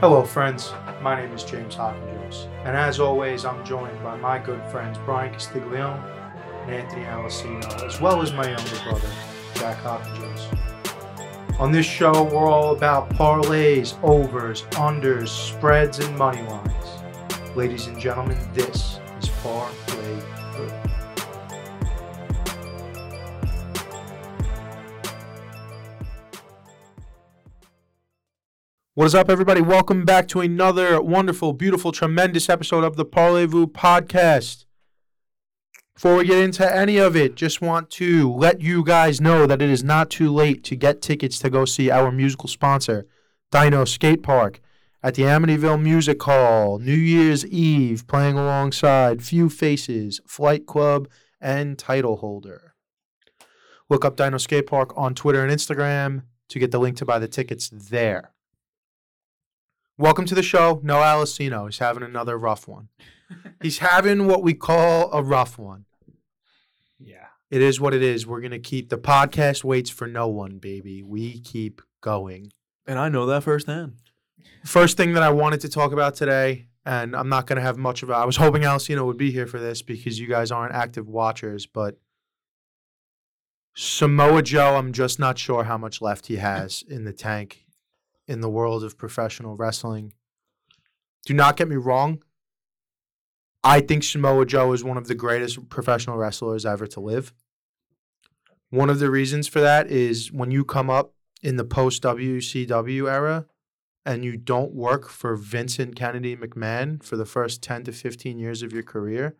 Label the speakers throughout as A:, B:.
A: Hello, friends. My name is James Hopkins, and as always, I'm joined by my good friends Brian Castiglione and Anthony Alessino, as well as my younger brother, Jack Hopkins. On this show, we're all about parlays, overs, unders, spreads, and money lines. Ladies and gentlemen, this is Parlay What is up, everybody? Welcome back to another wonderful, beautiful, tremendous episode of the Parlez-Vous podcast. Before we get into any of it, just want to let you guys know that it is not too late to get tickets to go see our musical sponsor, Dino Skate Park, at the Amityville Music Hall, New Year's Eve, playing alongside Few Faces, Flight Club, and Title Holder. Look up Dino Skate Park on Twitter and Instagram to get the link to buy the tickets there. Welcome to the show. No Alessino. He's having another rough one. He's having what we call a rough one.
B: Yeah.
A: It is what it is. We're going to keep the podcast waits for no one, baby. We keep going.
B: And I know that firsthand.
A: First thing that I wanted to talk about today, and I'm not going to have much of it. I was hoping Alessino would be here for this because you guys aren't active watchers, but Samoa Joe, I'm just not sure how much left he has in the tank in the world of professional wrestling. Do not get me wrong. I think Samoa Joe is one of the greatest professional wrestlers ever to live. One of the reasons for that is when you come up in the post WCW era and you don't work for Vincent Kennedy McMahon for the first 10 to 15 years of your career,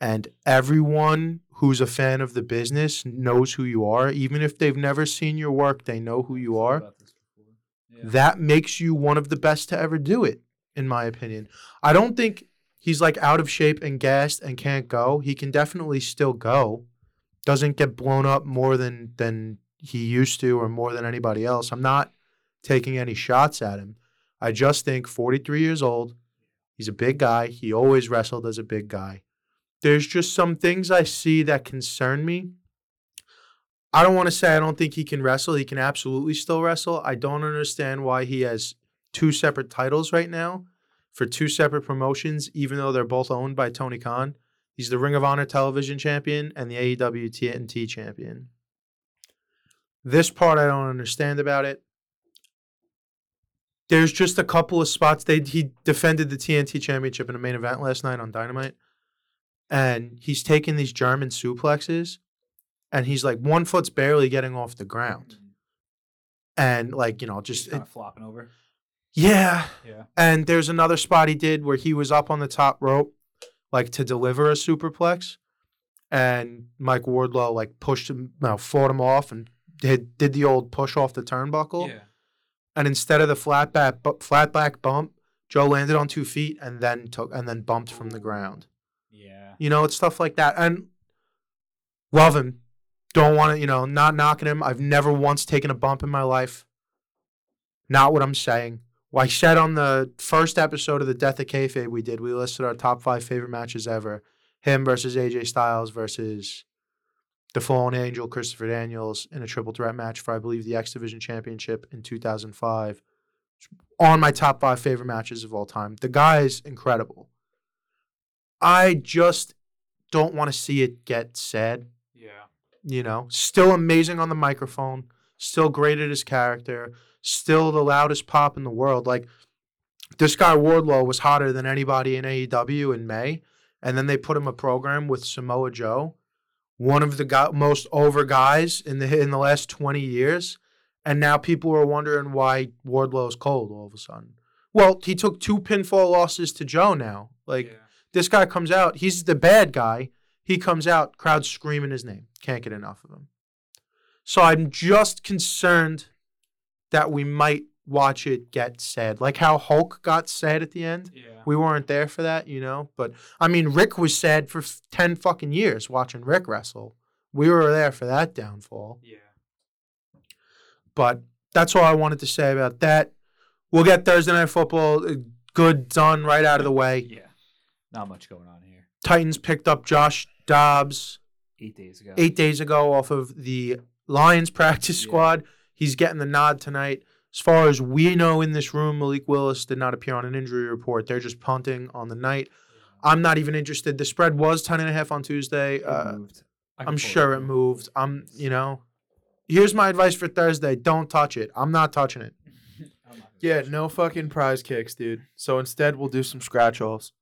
A: and everyone who's a fan of the business knows who you are, even if they've never seen your work, they know who you are that makes you one of the best to ever do it, in my opinion. I don't think he's like out of shape and gassed and can't go. He can definitely still go. Doesn't get blown up more than than he used to or more than anybody else. I'm not taking any shots at him. I just think 43 years old, he's a big guy. He always wrestled as a big guy. There's just some things I see that concern me I don't want to say I don't think he can wrestle. He can absolutely still wrestle. I don't understand why he has two separate titles right now for two separate promotions, even though they're both owned by Tony Khan. He's the Ring of Honor television champion and the AEW TNT champion. This part I don't understand about it. There's just a couple of spots. They he defended the TNT championship in a main event last night on Dynamite, and he's taking these German suplexes and he's like one foot's barely getting off the ground, mm. and like you know just
B: kind of flopping over.
A: Yeah.
B: Yeah.
A: And there's another spot he did where he was up on the top rope, like to deliver a superplex, and Mike Wardlow like pushed him, you know, fought him off and did did the old push off the turnbuckle.
B: Yeah.
A: And instead of the flat back bu- flat back bump, Joe landed on two feet and then took and then bumped from the ground.
B: Yeah.
A: You know, it's stuff like that. And love him. Don't want to, you know, not knocking him. I've never once taken a bump in my life. Not what I'm saying. Well, I said on the first episode of the Death of Kayfabe we did, we listed our top five favorite matches ever. Him versus AJ Styles versus the Fallen Angel, Christopher Daniels, in a triple threat match for, I believe, the X Division Championship in 2005. On my top five favorite matches of all time. The guy is incredible. I just don't want to see it get said. You know, still amazing on the microphone, still great at his character, still the loudest pop in the world. Like this guy Wardlow was hotter than anybody in AEW in May, and then they put him a program with Samoa Joe, one of the go- most over guys in the in the last twenty years, and now people are wondering why Wardlow's cold all of a sudden. Well, he took two pinfall losses to Joe now. Like
B: yeah.
A: this guy comes out, he's the bad guy. He comes out, crowd screaming his name. Can't get enough of him. So I'm just concerned that we might watch it get said. Like how Hulk got said at the end.
B: Yeah.
A: We weren't there for that, you know? But I mean, Rick was sad for f- 10 fucking years watching Rick wrestle. We were there for that downfall.
B: yeah.
A: But that's all I wanted to say about that. We'll get Thursday Night Football uh, good done right out of the way.
B: Yeah. Not much going on here.
A: Titans picked up Josh Dobbs
B: Eight days ago.
A: eight days ago off of the Lions practice
B: Yeah.
A: squad. He's getting the nod tonight. As far as we know in this room, Malik Willis did not appear on an injury report. They're just punting on the night. I'm not even interested. The spread was 10 and a half on Tuesday. Uh. I'm sure it
B: up.
A: moved. I'm, you know, here's my advice for Thursday don't touch it. I'm not touching it.
B: Not
C: Yeah, no fucking prize kicks, dude. So instead, we'll do some scratch offs.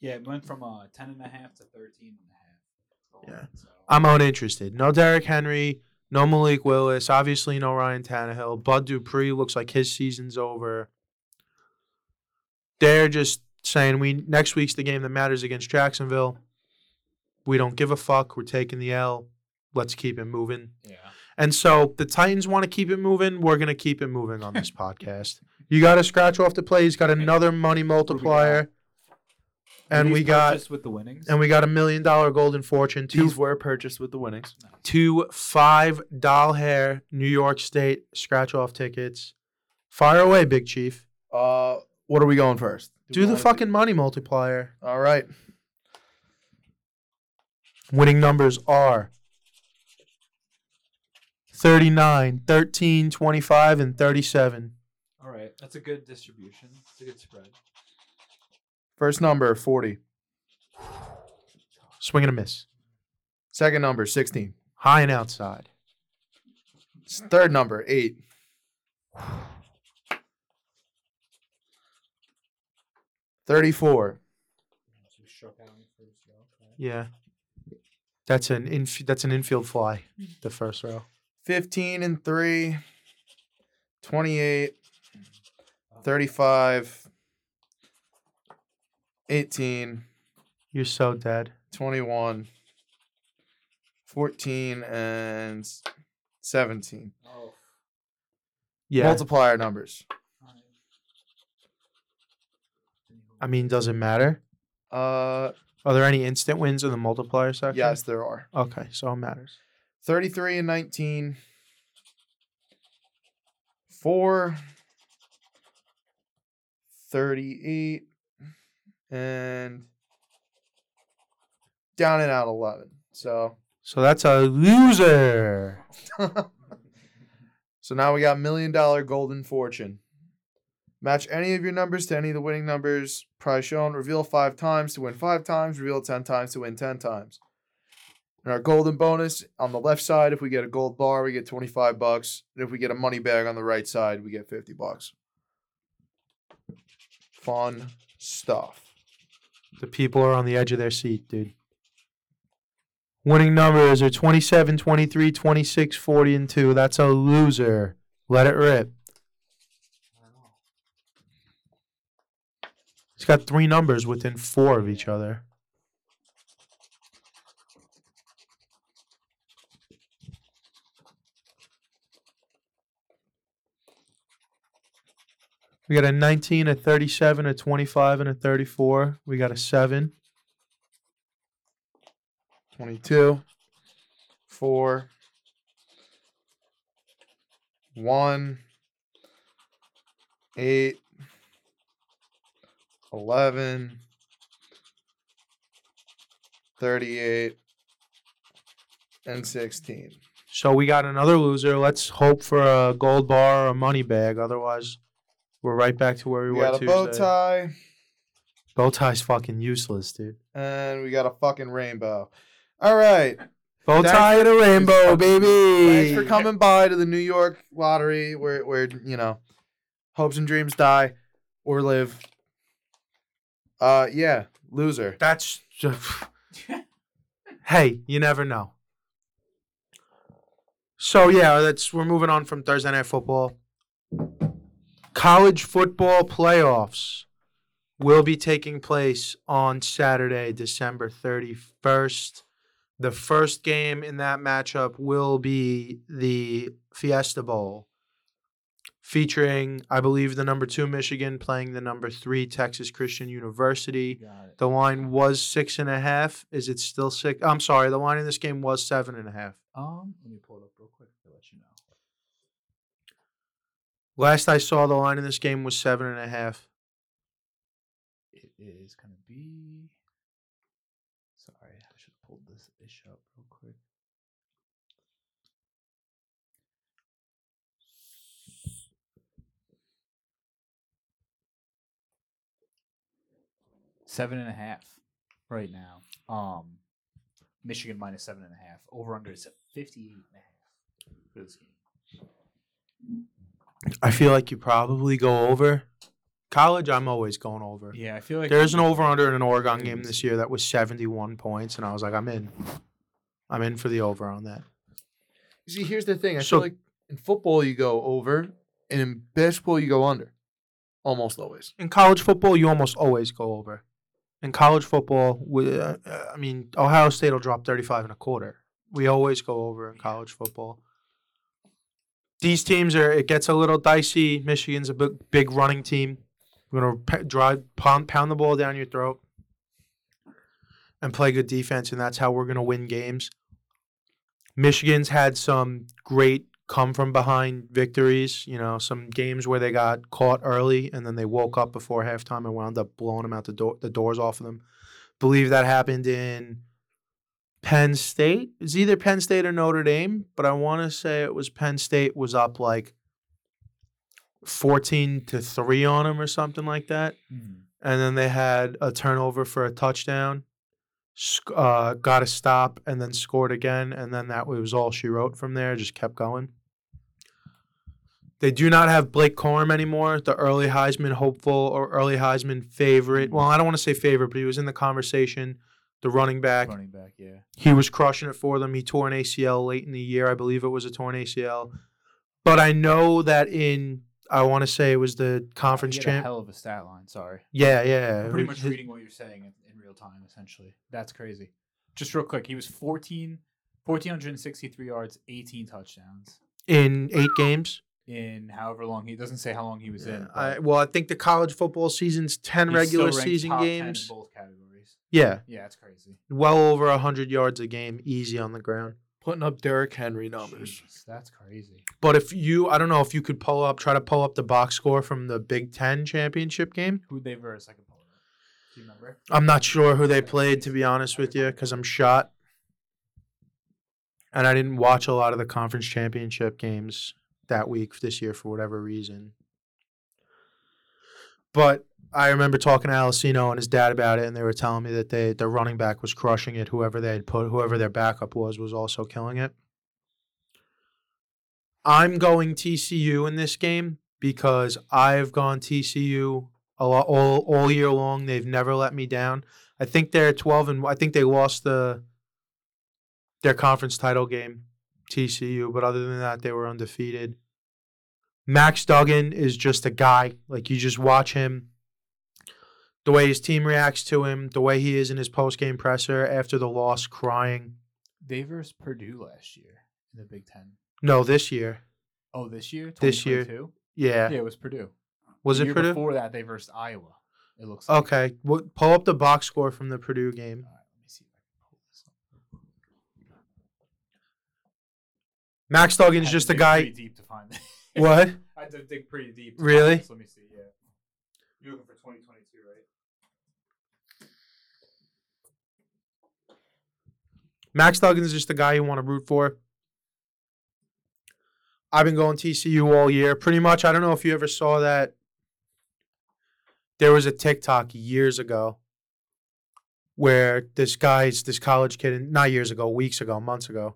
B: Yeah, it went from uh, 10 and a half to 13 and a half.
A: Yeah.
B: So,
A: I'm uninterested. No Derrick Henry, no Malik Willis, obviously no Ryan Tannehill. Bud Dupree looks like his season's over. They're just saying we next week's the game that matters against Jacksonville. We don't give a fuck. We're taking the L. Let's keep it moving.
B: yeah.
A: And so the Titans want to keep it moving. We're gonna keep it moving on this podcast. You got to scratch off the play. He's got another money multiplier, and
B: These
A: we got
B: with the winnings.
A: and we got a million dollar golden fortune. Two
C: These were purchased with the winnings.
A: two five doll hair New York State scratch off tickets. Fire away, Big Chief.
C: Uh, what are we going first?
A: Do
C: we
A: the
C: wanna
A: fucking money multiplier.
C: All right.
A: Winning numbers are 39, 13, 25, and 37.
B: All right, that's a good distribution. It's a good spread.
C: First number, 40.
A: Swing and a miss.
C: Second number, 16.
A: High and outside.
C: Third number, 8. Thirty-four.
A: Yeah. That's an inf- that's an infield fly, the first row.
C: 15 and 3. 28. 35. 18.
A: You're so dead.
C: 21. 14 and 17.
B: Oh,
A: Yeah.
C: Multiplier numbers.
A: I mean, does it matter?
C: Uh,
A: Are there any instant wins in the multiplier section?
C: yes, there are.
A: Okay, so it matters.
C: 33 and 19. 4. 38. And down and out 11. So,
A: So that's a loser.
C: so now we got million dollar golden fortune. Match any of your numbers to any of the winning numbers. Prize shown. Reveal five times to win five times. Reveal 10 times to win 10 times. And our golden bonus on the left side, if we get a gold bar, we get 25 bucks. And if we get a money bag on the right side, we get 50 bucks. Fun stuff.
A: The people are on the edge of their seat, dude. Winning numbers are 27, 23, 26, 40, and 2. That's a loser. Let it rip. He's got three numbers within four of each other. We got a 19, a 37, a 25, and a 34. We got a 7.
C: 22, 4, 1, 8, 11, 38, and 16.
A: So we got another loser. Let's hope for a gold bar or a money bag. Otherwise, we're right back to where we,
C: We
A: were
C: got a
A: Tuesday.
C: bow tie
A: Bow tie's fucking useless, dude.
C: and we got a fucking rainbow. All right.
A: Bow tie and a rainbow, baby.
C: Thanks for coming by to the New York lottery where where you know hopes and dreams die or live. Uh yeah, loser.
A: That's just. hey, you never know. So yeah, that's we're moving on from Thursday night football. College football playoffs will be taking place on Saturday, December 31st. The first game in that matchup will be the Fiesta Bowl, featuring, I believe, the number two Michigan playing the number three Texas Christian University. The line was six and a half. Is it still six? I'm sorry. The line in this game was seven and a half.
B: Um, let me pull it up
A: Last I saw, the line in this game was seven and a half.
B: It is going to be. Sorry, I should have pulled this ish up real quick. Seven and a half right now. Um, Michigan minus seven and a half. Over under is at 58 and a half for this game.
A: I feel like you probably go over. College, I'm always going over.
B: Yeah, I feel like
A: There's an over under in an Oregon game this year that was 71 points, and I was like, I'm in. I'm in for the over on that.
C: See, here's the thing. I
A: So-
C: feel like in football you go over, and in basketball you go under. Almost always.
A: In college football, you almost always go over. In college football, we, uh, uh, I mean, Ohio State will drop 35 and a quarter. We always go over in college football. These teams are, it gets a little dicey. Michigan's a big, big running team. We're going to drive, pound, pound the ball down your throat and play good defense, and that's how we're going to win games. Michigan's had some great come from behind victories. You know, some games where they got caught early and then they woke up before halftime and wound up blowing them out the door, the doors off of them. Believe that happened in Penn State. It's either Penn State or Notre Dame, but I want to say it was Penn State was up like fourteen to three on them or something like that
B: Mhm.
A: and then they had a turnover for a touchdown, uh, got a stop, and then scored again, and then that was all she wrote from there. Just kept going. They do not have Blake Corum anymore, the early Heisman hopeful or early Heisman favorite. Well, I don't want to say favorite, but he was in the conversation. The running back,
B: running back. Yeah,
A: he was crushing it for them. He tore an ACL late in the year. I believe it was a torn ACL. But I know that in, I want to say it was the conference
B: he had a
A: champ.
B: hell of a stat line. Sorry.
A: Yeah, yeah.
B: I'm pretty much reading what you're saying in, in real time, essentially. That's crazy. Just real quick, he was 14, 1,463 yards, 18 touchdowns
A: in eight games.
B: in however long he doesn't say how long he was in.
A: I, well, I think the college football season's ten regular season
B: top 10
A: games.
B: in both categories.
A: Yeah,
B: Yeah, it's crazy.
A: well over hundred yards a game, easy on the ground.
C: Putting up Derrick Henry numbers.
B: Jesus, that's crazy.
A: But if you, I don't know if you could pull up, try to pull up the box score from the Big Ten championship game.
B: Who'd they verse? I can pull it up. Do you remember?
A: I'm not sure who they played, to be honest with you, because I'm shot, and I didn't watch a lot of the conference championship games that week this year for whatever reason. But I remember talking to Alessino and his dad about it, and they were telling me that they the running back was crushing it. Whoever they had put, whoever their backup was, was also killing it. I'm going TCU in this game because I've gone TCU a lot all all year long. They've never let me down. I think they're 12 and I think they lost the their conference title game, TCU, but other than that, they were undefeated. Max Duggan is just a guy. Like you just watch him, the way his team reacts to him, the way he is in his post game presser after the loss, crying.
B: They versed Purdue last year in the Big Ten.
A: No, this year.
B: Oh, this year?
A: This year.
B: 2022?
A: Yeah.
B: Yeah, it was Purdue.
A: Was
B: The
A: it
B: year
A: Purdue?
B: Before that, they versed Iowa. It looks like.
A: Okay. Well, pull up the box score from the Purdue game.
B: All right, let me see if I can pull this up.
A: Max Duggan's just a guy.
B: Deep to find.
A: What?
B: I had to dig pretty deep.
A: Really?
B: This. Let me see. Yeah. You're looking for 2022, right?
A: Max Duggan is just the guy you want to root for. I've been going TCU all year. Pretty much, I don't know if you ever saw that. There was a TikTok years ago where this guy's, this college kid, not years ago, weeks ago, months ago,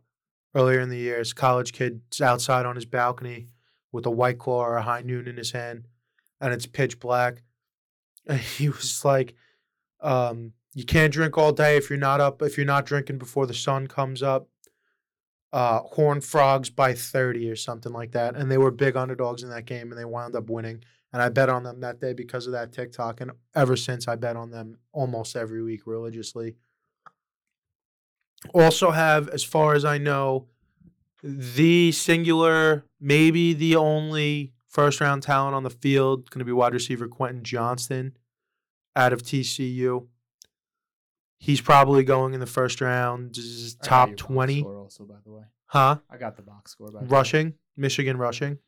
A: earlier in the year, this college kid's outside on his balcony with a white claw or a high noon in his hand, and it's pitch black. He was like, um, you can't drink all day if you're not up if you're not drinking before the sun comes up. Uh, Horn Frogs by 30 or something like that. And they were big underdogs in that game and they wound up winning. And I bet on them that day because of that TikTok. And ever since I bet on them almost every week religiously. Also have, as far as I know, the singular, maybe the only first round talent on the field going to be wide receiver Quentin Johnston out of TCU. He's probably going in the first round, z-
B: I got
A: top
B: your box
A: 20.
B: Score also, by the way,
A: Huh?
B: I got the box score. By the way.
A: Rushing, Michigan rushing.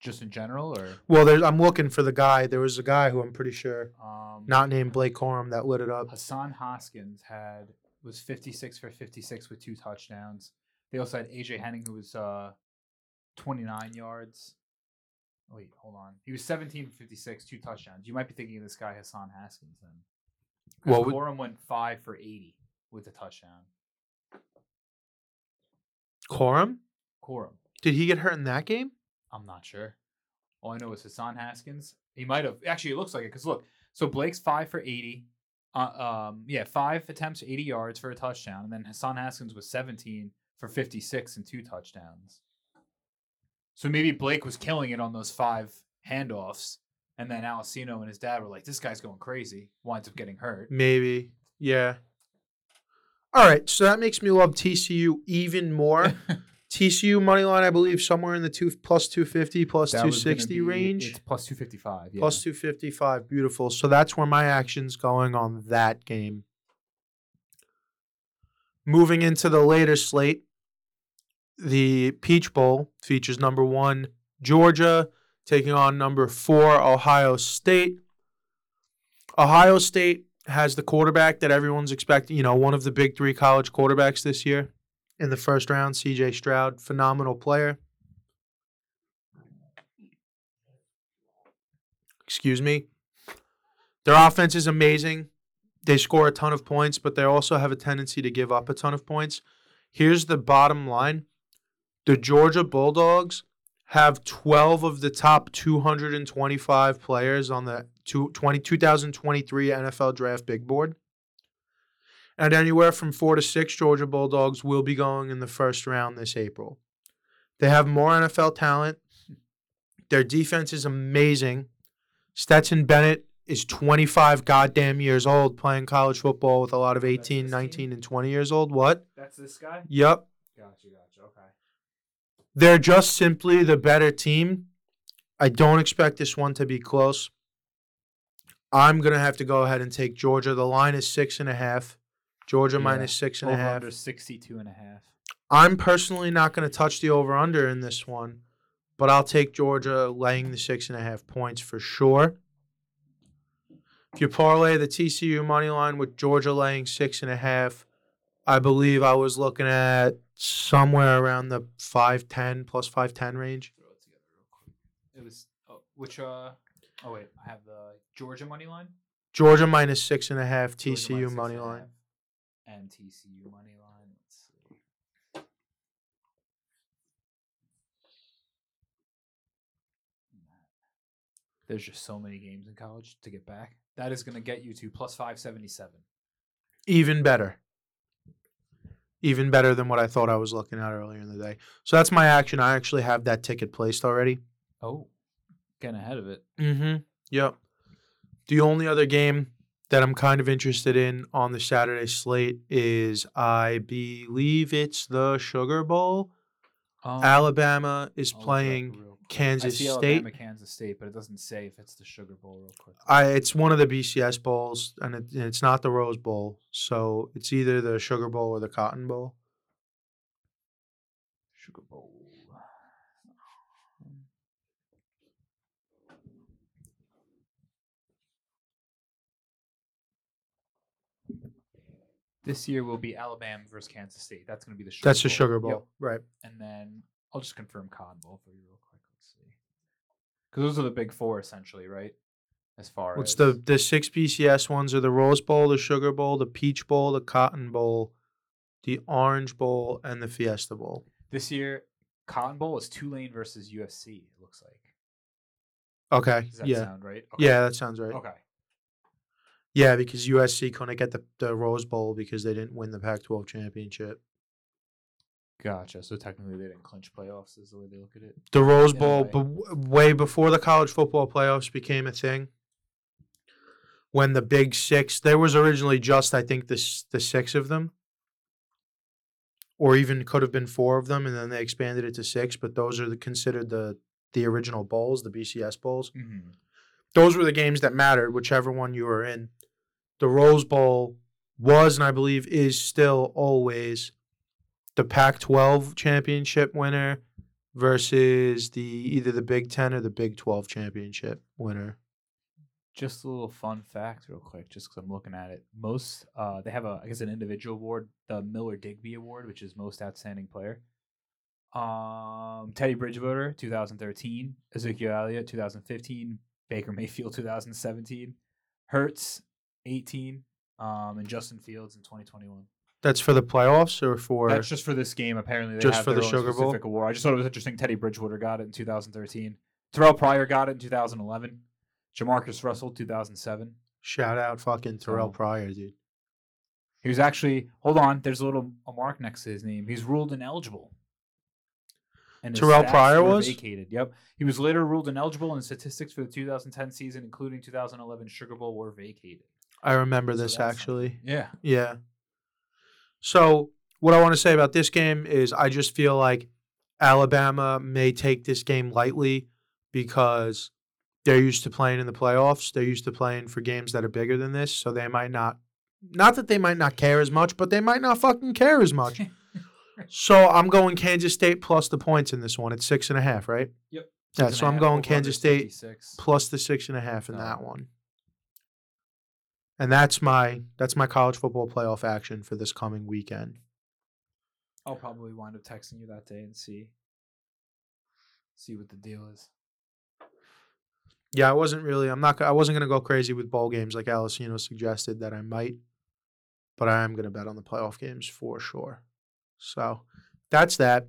B: Just in general, or
A: Well, there's, I'm looking for the guy. There was a guy who I'm pretty sure,
B: um,
A: not named Blake Corum, that lit it up.
B: Hassan Haskins had was 56 for 56 with two touchdowns. They also had AJ Henning, who was uh, 29 yards. Wait, hold on. He was 17 for 56, two touchdowns. You might be thinking of this guy Hassan Haskins then. Well, Corum went five for eighty with a touchdown.
A: Corum?
B: Corum,
A: Did he get hurt in that game?
B: I'm not sure. All I know is Hassan Haskins. He might have actually. It looks like it because look. So Blake's five for eighty. Uh, um, yeah, five attempts, eighty yards for a touchdown, and then Hassan Haskins was seventeen for fifty-six and two touchdowns. So maybe Blake was killing it on those five handoffs, and then Alessino and his dad were like, "This guy's going crazy." Winds up getting hurt.
A: Maybe. Yeah. All right. So that makes me love TCU even more. TCU money line, I believe, somewhere in the two plus two fifty, plus two sixty range.
B: It's plus two fifty-five. Yeah.
A: Plus two fifty five. Beautiful. So that's where my action's going on that game. Moving into the later slate, the Peach Bowl features number one Georgia taking on number four Ohio State. Ohio State has the quarterback that everyone's expecting, you know, one of the big three college quarterbacks this year in the first round, CJ Stroud, phenomenal player. Excuse me. Their offense is amazing. They score a ton of points, but they also have a tendency to give up a ton of points. Here's the bottom line the Georgia Bulldogs have 12 of the top 225 players on the two- 20, 2023 NFL Draft Big Board. And anywhere from four to six Georgia Bulldogs will be going in the first round this April. They have more NFL talent. Their defense is amazing. Stetson Bennett is 25 goddamn years old playing college football with a lot of
B: That's
A: 18, 19,
B: team?
A: and 20 years old. What?
B: That's this guy.
A: Yep.
B: Gotcha. Gotcha. Okay.
A: They're just simply the better team. I don't expect this one to be close. I'm gonna have to go ahead and take Georgia. The line is six and a half. Georgia
B: Yeah.
A: minus six and a
B: Over
A: half.
B: under 62 and a half.
A: I'm personally not gonna touch the over under in this one, but I'll take Georgia laying the six and a half points for sure. If you parlay the TCU money line with Georgia laying six and a half, I believe I was looking at somewhere around the five ten plus five ten range.
B: Throw it together real quick. It was oh, which uh oh wait I have the Georgia money line.
A: Georgia minus six and a half,
B: Georgia
A: TCU money line.
B: half, and TCU money line. Let's see. There's just so many games in college to get back. That is going to get you to plus 577.
A: Even better. Even better than what I thought I was looking at earlier in the day. So that's my action. I actually have that ticket placed already.
B: Oh, getting ahead of it.
A: Mm-hmm. Yep. The only other game that I'm kind of interested in on the Saturday slate is I believe it's the Sugar Bowl.
B: Um,
A: Alabama is
B: I'll look it up
A: playing. Kansas
B: I see
A: State.
B: Alabama, Kansas State, but it doesn't say if it's the Sugar Bowl real quick.
A: I it's one of the BCS bowls, and it, it's not the Rose Bowl, so it's either the Sugar Bowl or the Cotton Bowl.
B: Sugar Bowl. This year will be Alabama versus Kansas State. That's going to be the Sugar
A: That's the
B: Bowl.
A: Sugar
B: Yep.
A: Bowl, right?
B: And then I'll just confirm Cotton Bowl for you real quick. Let's see. Because those are the big four essentially, right? As far
A: What's
B: as
A: the the six BCS ones are the Rose Bowl, the Sugar Bowl, the Peach Bowl, the Cotton Bowl, the Orange Bowl, and the Fiesta Bowl.
B: this year Cotton Bowl is Tulane versus USC. It looks like.
A: Okay,
B: Does that
A: yeah,
B: sound right? Okay.
A: yeah, that sounds right.
B: Okay.
A: Yeah, because USC couldn't get the, the Rose Bowl because they didn't win the Pac-12 championship.
B: Gotcha. So technically, they didn't clinch playoffs, is the way they look at it.
A: The Rose
B: In
A: Bowl,
B: way.
A: but way before the college football playoffs became a thing, when the Big Six, there was originally just I think the the six of them, or even could have been four of them, and then they expanded it to six. But those are the, considered the the original bowls, the BCS bowls.
B: Mm-hmm.
A: those were the games that mattered, whichever one you were in. The Rose Bowl was, and I believe is still always, the Pac-12 championship winner versus the either the Big Ten or the Big 12 championship winner.
B: Just a little fun fact, real quick, just because I'm looking at it. Most, uh, they have a, I guess, an individual award, the Miller Digby Award, which is most outstanding player. Um, Teddy Bridgewater, 2013. Ezekiel Elliott, 2015. Baker Mayfield, 2017. Hurts, 18. um, and Justin Fields in 2021.
A: That's for the playoffs or for
B: That's just for this game. Apparently, they
A: Just
B: have
A: for the
B: own
A: Sugar Bowl?
B: specific award. I just thought it was interesting. Teddy Bridgewater got it in 2013. Terrelle Pryor got it in 2011. JaMarcus Russell 2007.
A: shout out fucking
B: Terrelle
A: Pryor, dude.
B: He was actually hold on. There's a little a mark next to his name. He's ruled ineligible. And his
A: Terrelle
B: stats
A: Pryor
B: were
A: was?
B: vacated. Yep, he was later ruled ineligible, and statistics for the 2010 season, including 2011 Sugar Bowl, were vacated.
A: I remember
B: So
A: this
B: that's
A: actually.
B: Yeah,
A: Yeah. So what I want to say about this game is I just feel like Alabama may take this game lightly because they're used to playing in the playoffs. They're used to playing for games that are bigger than this, so they might not not that they might not care as much, but they might not fucking care as much. so I'm going Kansas State plus the points in this one. It's six and a half, right?
B: Yep.
A: Yeah, so I'm going Kansas State
B: 56.
A: plus the six and a half in
B: So-
A: that one. And that's my that's my college football playoff action for this coming weekend.
B: I'll probably wind up texting you that day and see see what the deal is.
A: Yeah, I wasn't really. I'm not. I wasn't gonna go crazy with bowl games like Alessino suggested that I might, but I am gonna bet on the playoff games for sure. So that's that.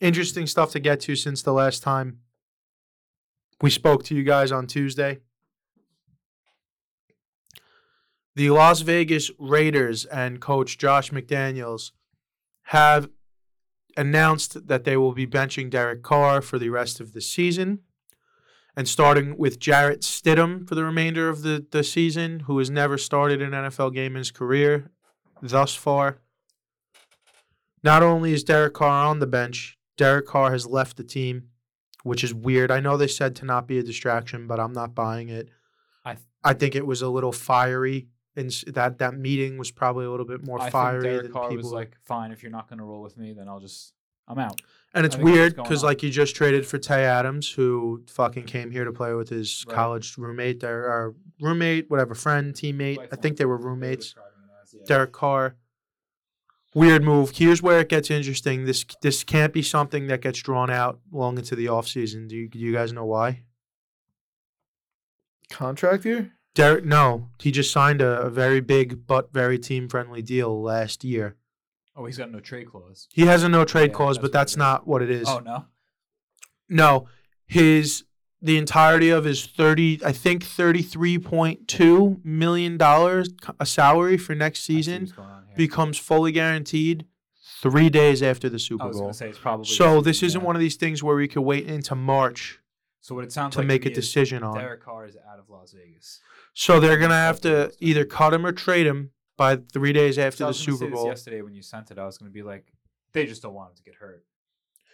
A: Interesting stuff to get to since the last time we spoke to you guys on Tuesday. The Las Vegas Raiders and coach Josh McDaniels have announced that they will be benching Derek Carr for the rest of the season and starting with Jarrett Stidham for the remainder of the, the season, who has never started an NFL game in his career thus far. Not only is Derek Carr on the bench, Derek Carr has left the team, which is weird. I know they said to not be a distraction, but I'm not buying it.
B: I th-
A: I think it was a little fiery, and that that meeting was probably a little bit more
B: I
A: fiery
B: think Derek
A: than
B: Carr
A: people.
B: was like, "Fine, if you're not going to roll with me, then I'll just I'm out."
A: And it's
B: I think that's
A: weird because like you just traded for Tay Adams, who fucking mm-hmm. came here to play with his
B: Right.
A: college roommate, or, or roommate, whatever, friend, teammate. I think they were roommates. Derek Carr. Weird move. Here's where it gets interesting. This this can't be something that gets drawn out long into the offseason. Do you, do you guys know why?
C: Contract year?
A: Derek, no, he just signed a, a very big but very team friendly deal last year.
B: Oh, he's got no trade clause.
A: He has a no trade
B: Yeah,
A: clause,
B: that's
A: but that's
B: is.
A: not what it is.
B: Oh no.
A: No, his the entirety of his thirty, I think thirty three point two million dollars a salary for next season
B: what's going on here.
A: becomes fully guaranteed three days after the
B: I
A: Super
B: was
A: Bowl.
B: going to say it's probably
A: So
B: this
A: isn't
B: yeah.
A: one of these things where we could wait into March
B: So what it sounds
A: to
B: like
A: make a decision on.
B: Derek Carr is out of Las Vegas.
A: So they're gonna have
B: That's what it
A: to either cut him or trade him by three days after
B: I
A: the
B: was gonna
A: Super
B: say this
A: Bowl.
B: yesterday when you sent it, I was going to be like, they just don't want him to get hurt.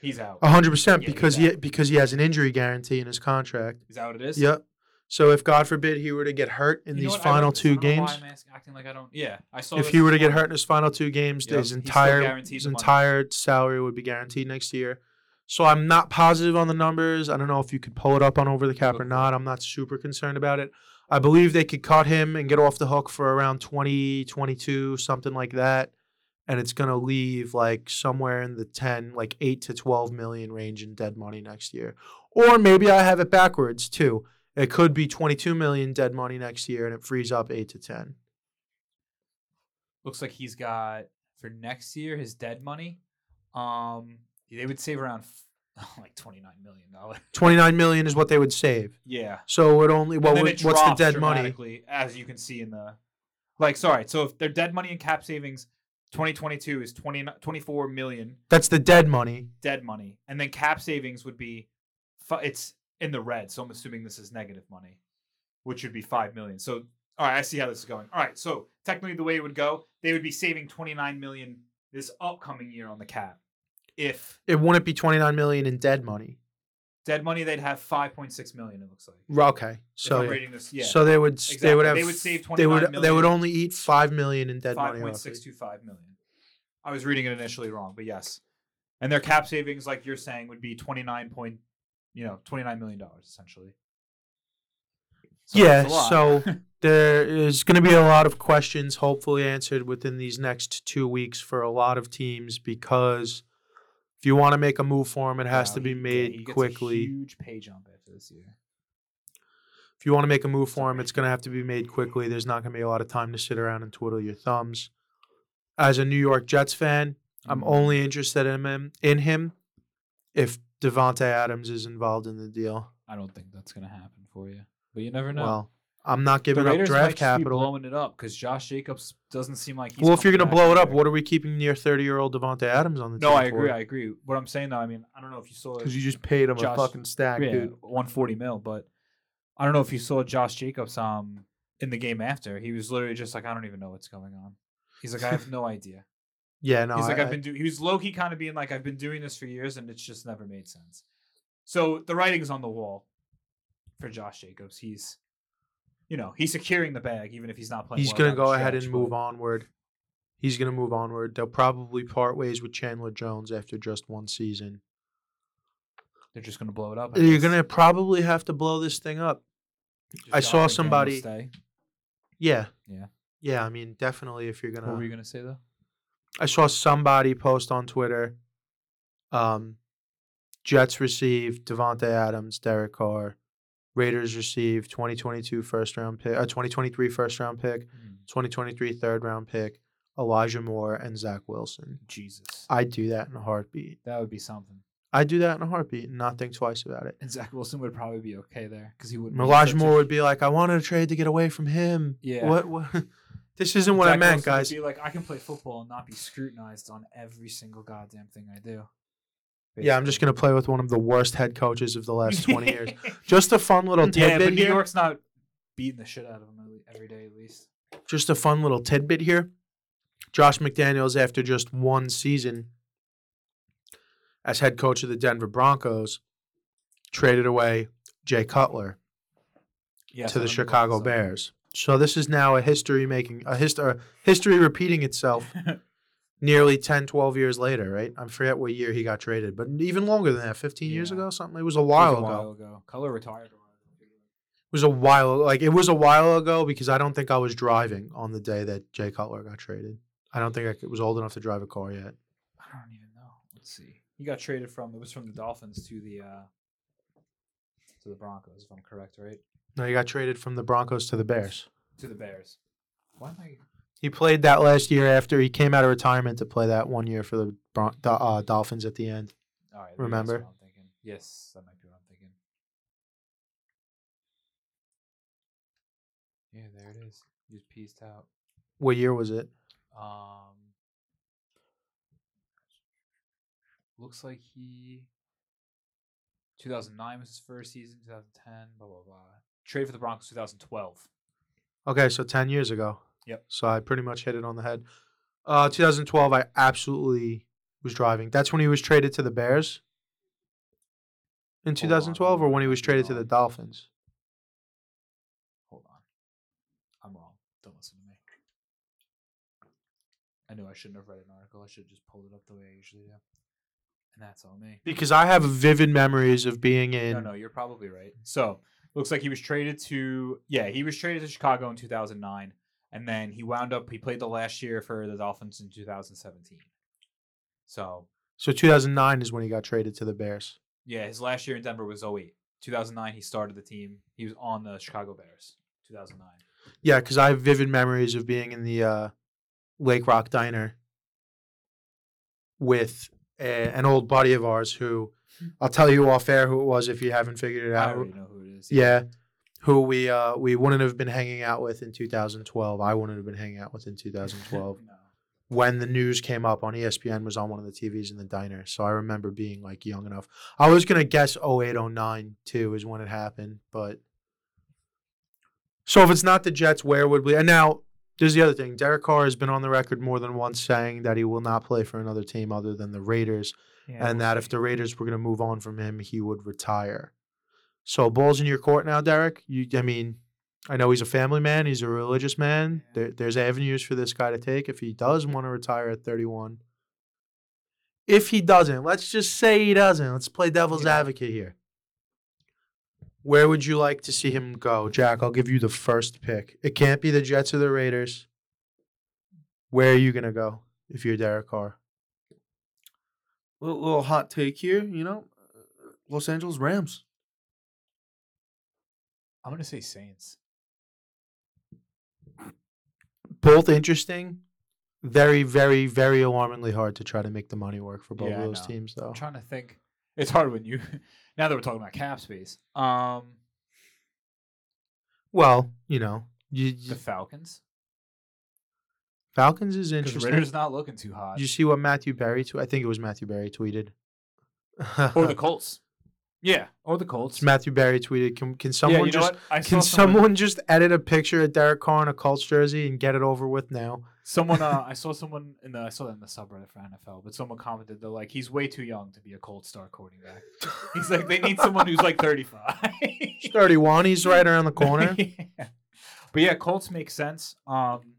B: He's out.
A: A hundred percent
B: Yeah, he's
A: because he
B: out.
A: because he has an injury guarantee in his contract.
B: Is that what it is?
A: Yep. So if God forbid he were to get hurt in
B: You know
A: these
B: what? I read
A: final
B: this. I
A: two
B: don't know why
A: games,
B: I'm ask- acting like I don't. Yeah, I saw.
A: if
B: this
A: he were
B: this
A: to get
B: morning.
A: hurt in his final two games,
B: Yep,
A: his
B: he's still
A: entire
B: guaranteed
A: his
B: the money.
A: entire salary would be guaranteed next year. So I'm not positive on the numbers. I don't know if you could pull it up on over the cap or not. I'm not super concerned about it. I believe they could cut him and get off the hook for around 20, 22, something like that. And it's going to leave like somewhere in the 10, like 8 to 12 million range in dead money next year. Or maybe I have it backwards too. It could be 22 million dead money next year and it frees up 8 to 10.
B: looks like he's got for next year his dead money. Um, they would save around like twenty nine million dollars.
A: 29 million is what they would save.
B: Yeah.
A: So it only what
B: it
A: what's the dead money?
B: as you can see in the like sorry so if their dead money and cap savings 2022 is 20, 24 million
A: That's the dead money.
B: dead money and then cap savings would be it's in the red so i'm assuming this is negative money which would be 5 million so all right i see how this is going all right so technically the way it would go they would be saving 29 million this upcoming year on the cap if
A: It wouldn't be 29 million in dead money.
B: dead money they'd have 5.6 million it looks like
A: Okay. So yeah.
B: this yeah
A: So they would s- they would have
B: They would save
A: they would
B: 29
A: they would only eat 5 million in dead
B: Five
A: money.
B: point
A: roughly.
B: six two five million. I was reading it initially wrong, but yes. And their cap savings, like you're saying, would be twenty nine point, you know, twenty nine million dollars essentially. So
A: Yeah,
B: that's a lot.
A: so there is going to be a lot of questions hopefully answered within these next 2 weeks for a lot of teams because if you want to make a move for him it has
B: Wow,
A: to be
B: he- yeah,
A: made
B: he
A: quickly.
B: huge pay jump after this year.
A: If you want to make a move for him, it's going to have to be made quickly. There's not going to be a lot of time to sit around and twiddle your thumbs. As a New York Jets fan, I'm
B: Mm.
A: only interested in him in him if Davante Adams is involved in the deal.
B: I don't think that's gonna happen for you, but you never know.
A: Well, I'm not giving up draft capital.
B: be blowing it up because Josh Jacobs doesn't seem like he's.
A: Well, if you're going to blow it up, what are we keeping near 30 year old Davante Adams on the
B: No,
A: team No,
B: I agree.
A: for?
B: I agree. What I'm saying though, I mean, I don't know if you saw
C: Because you just paid him
B: Josh-
C: a fucking stack,
B: yeah,
C: dude.
B: 140 mil, but I don't know if you saw Josh Jacobs um in the game after. He was literally just like, I don't even know what's going on. He's like, I have no idea.
A: Yeah, no.
B: He's like,
A: I-
B: I've been doing. He was low key kind of being like, I've been doing this for years, and it's just never made sense. So the writing's on the wall for Josh Jacobs. He's, you know, he's securing the bag, even if he's not playing.
A: he's
B: well
A: going to go ahead and move onward. He's going to move onward. They'll probably part ways with Chandler Jones after just one season.
B: They're just gonna blow it up. I
A: You're going to probably have to blow this thing up.
B: Just
A: I saw somebody-. Yeah.
B: Yeah.
A: Yeah, I mean, definitely if you're going to.
B: What were you gonna say though?
A: I saw somebody post on Twitter um, Jets received Davante Adams, Derek Carr. Raiders received 2022 first round pick, uh, 2023 first round pick,
B: Hmm,
A: 2023 third round pick, Elijah Moore, and Zach Wilson.
B: Jesus,
A: I'd do that in a heartbeat.
B: that would be something.
A: I'd do that in a heartbeat and not think twice about it.
B: And Zach Wilson would probably be okay there because he would.
A: Elijah Moore would be like, I wanted a trade to get away from him.
B: Yeah.
A: What? what? this isn't what I meant, guys.
B: Be like, I can play football and not be scrutinized on every single goddamn thing I do.
A: Yeah, I'm just going to play with one of the worst head coaches of the last 20 years. Just a fun little
B: yeah,
A: tidbit
B: but New
A: here.
B: York's not beating the shit out of them every day, at least.
A: just a fun little tidbit here. Josh McDaniels, after just one season as head coach of the Denver Broncos, traded away Jay Cutler
B: Yeah,
A: to the Chicago Bears. So this is now a history making a history history repeating itself nearly 10 12 years later, right? I forget what year he got traded, but even longer than that, 15 years ago, something. It was a while
B: a
A: ago.
B: while ago. Color retired.
A: It was a while like it was a while ago because I don't think I was driving on the day that Jay Cutler got traded. I don't think I was old enough to drive a car yet.
B: I don't even know. Let's see. He got traded from. It was from the Dolphins to the uh to the Broncos, if I'm correct, right?
A: No, he got traded from the Broncos to the Bears.
B: To the Bears. Why am I?
A: He played that last year after he came out of retirement to play that one year for the Bron- Do- uh, Dolphins at the end.
B: All right, maybe that's
A: Remember?
B: what I'm thinking. Yes, that might be what I'm thinking. Yeah, there it is. He just pieced out.
A: What year was it?
B: Um, looks like he. 2009 was his first season. 2010, blah blah blah. Trade for the Broncos 2012.
A: Okay, so 10 years ago.
B: Yep.
A: So I pretty much hit it on the head. Uh, 2012, I absolutely was driving. That's when he was traded to the Bears in 2012, or when he was traded to the. Dolphins.
B: Hold on, I'm wrong. Don't listen to me. I knew I shouldn't have read an article. I should have just pulled it up the way I usually do. And that's all me.
A: Because I have vivid memories of being in.
B: No, no, you're probably right. So looks like he was traded to yeah, he was traded to Chicago in 2009, and then he wound up he played the last year for the Dolphins in 2017. So
A: So 2009 is when he got traded to the Bears.
B: yeah, his last year in Denver was 08. 2009 he started the team. He was on the Chicago Bears. 2009.
A: Yeah, because I have vivid memories of being in the uh, Lake Rock Diner with a, an old buddy of ours who I'll tell you off air who it was if you haven't figured it out.
B: I already know who it is.
A: Yeah, who we uh, we wouldn't have been hanging out with in 2012. I wouldn't have been hanging out with in 2012
B: no.
A: when the news came up on ESPN was on one of the TVs in the diner. So I remember being like young enough. I was gonna guess 08, 09 too is when it happened, but so if it's not the Jets, where would we? And now there's the other thing. Derek Carr has been on the record more than once saying that he will not play for another team other than the Raiders,
B: Yeah,
A: and
B: we'll
A: that if the Raiders were gonna move on from him, he would retire. So balls in your court now, Derek. You, I mean, I know he's a family man. He's a religious man. There, there's avenues for this guy to take if he does want to retire at 31. If he doesn't, let's just say he doesn't. Let's play devil's
B: Yeah.
A: advocate here. Where would you like to see him go, Jack? I'll give you the first pick. It can't be the Jets or the Raiders. Where are you gonna go if you're Derek Carr?
C: Little, little hot take here, you know, uh, Los Angeles Rams.
B: I'm gonna say Saints.
A: Both interesting. Very, very, very alarmingly hard to try to make the money work for both
B: Yeah,
A: of those teams, though.
B: I'm trying to think. It's hard when you now that we're talking about cap space. Um,
A: Well, you know, you,
B: the Falcons.
A: Falcons is interesting.
B: Ridder's not looking too hot.
A: Did you see what Matthew Berry? Tw- I think it was Matthew Berry tweeted.
B: or the Colts. Yeah, or the Colts.
A: Matthew Berry tweeted. Can can
B: yeah,
A: someone
B: you know
A: just
B: what? I
A: can
B: someone.
A: someone just edit a picture of Derek Carr in a Colts jersey and get it over with now?
B: Someone, uh, I saw someone in the I saw that in the subreddit for NFL, but someone commented they're like, he's way too young to be a Colts star quarterback. He's like, they need someone who's like 35.
A: He's 31. He's right around the corner.
B: Yeah. But yeah, Colts make sense. Um,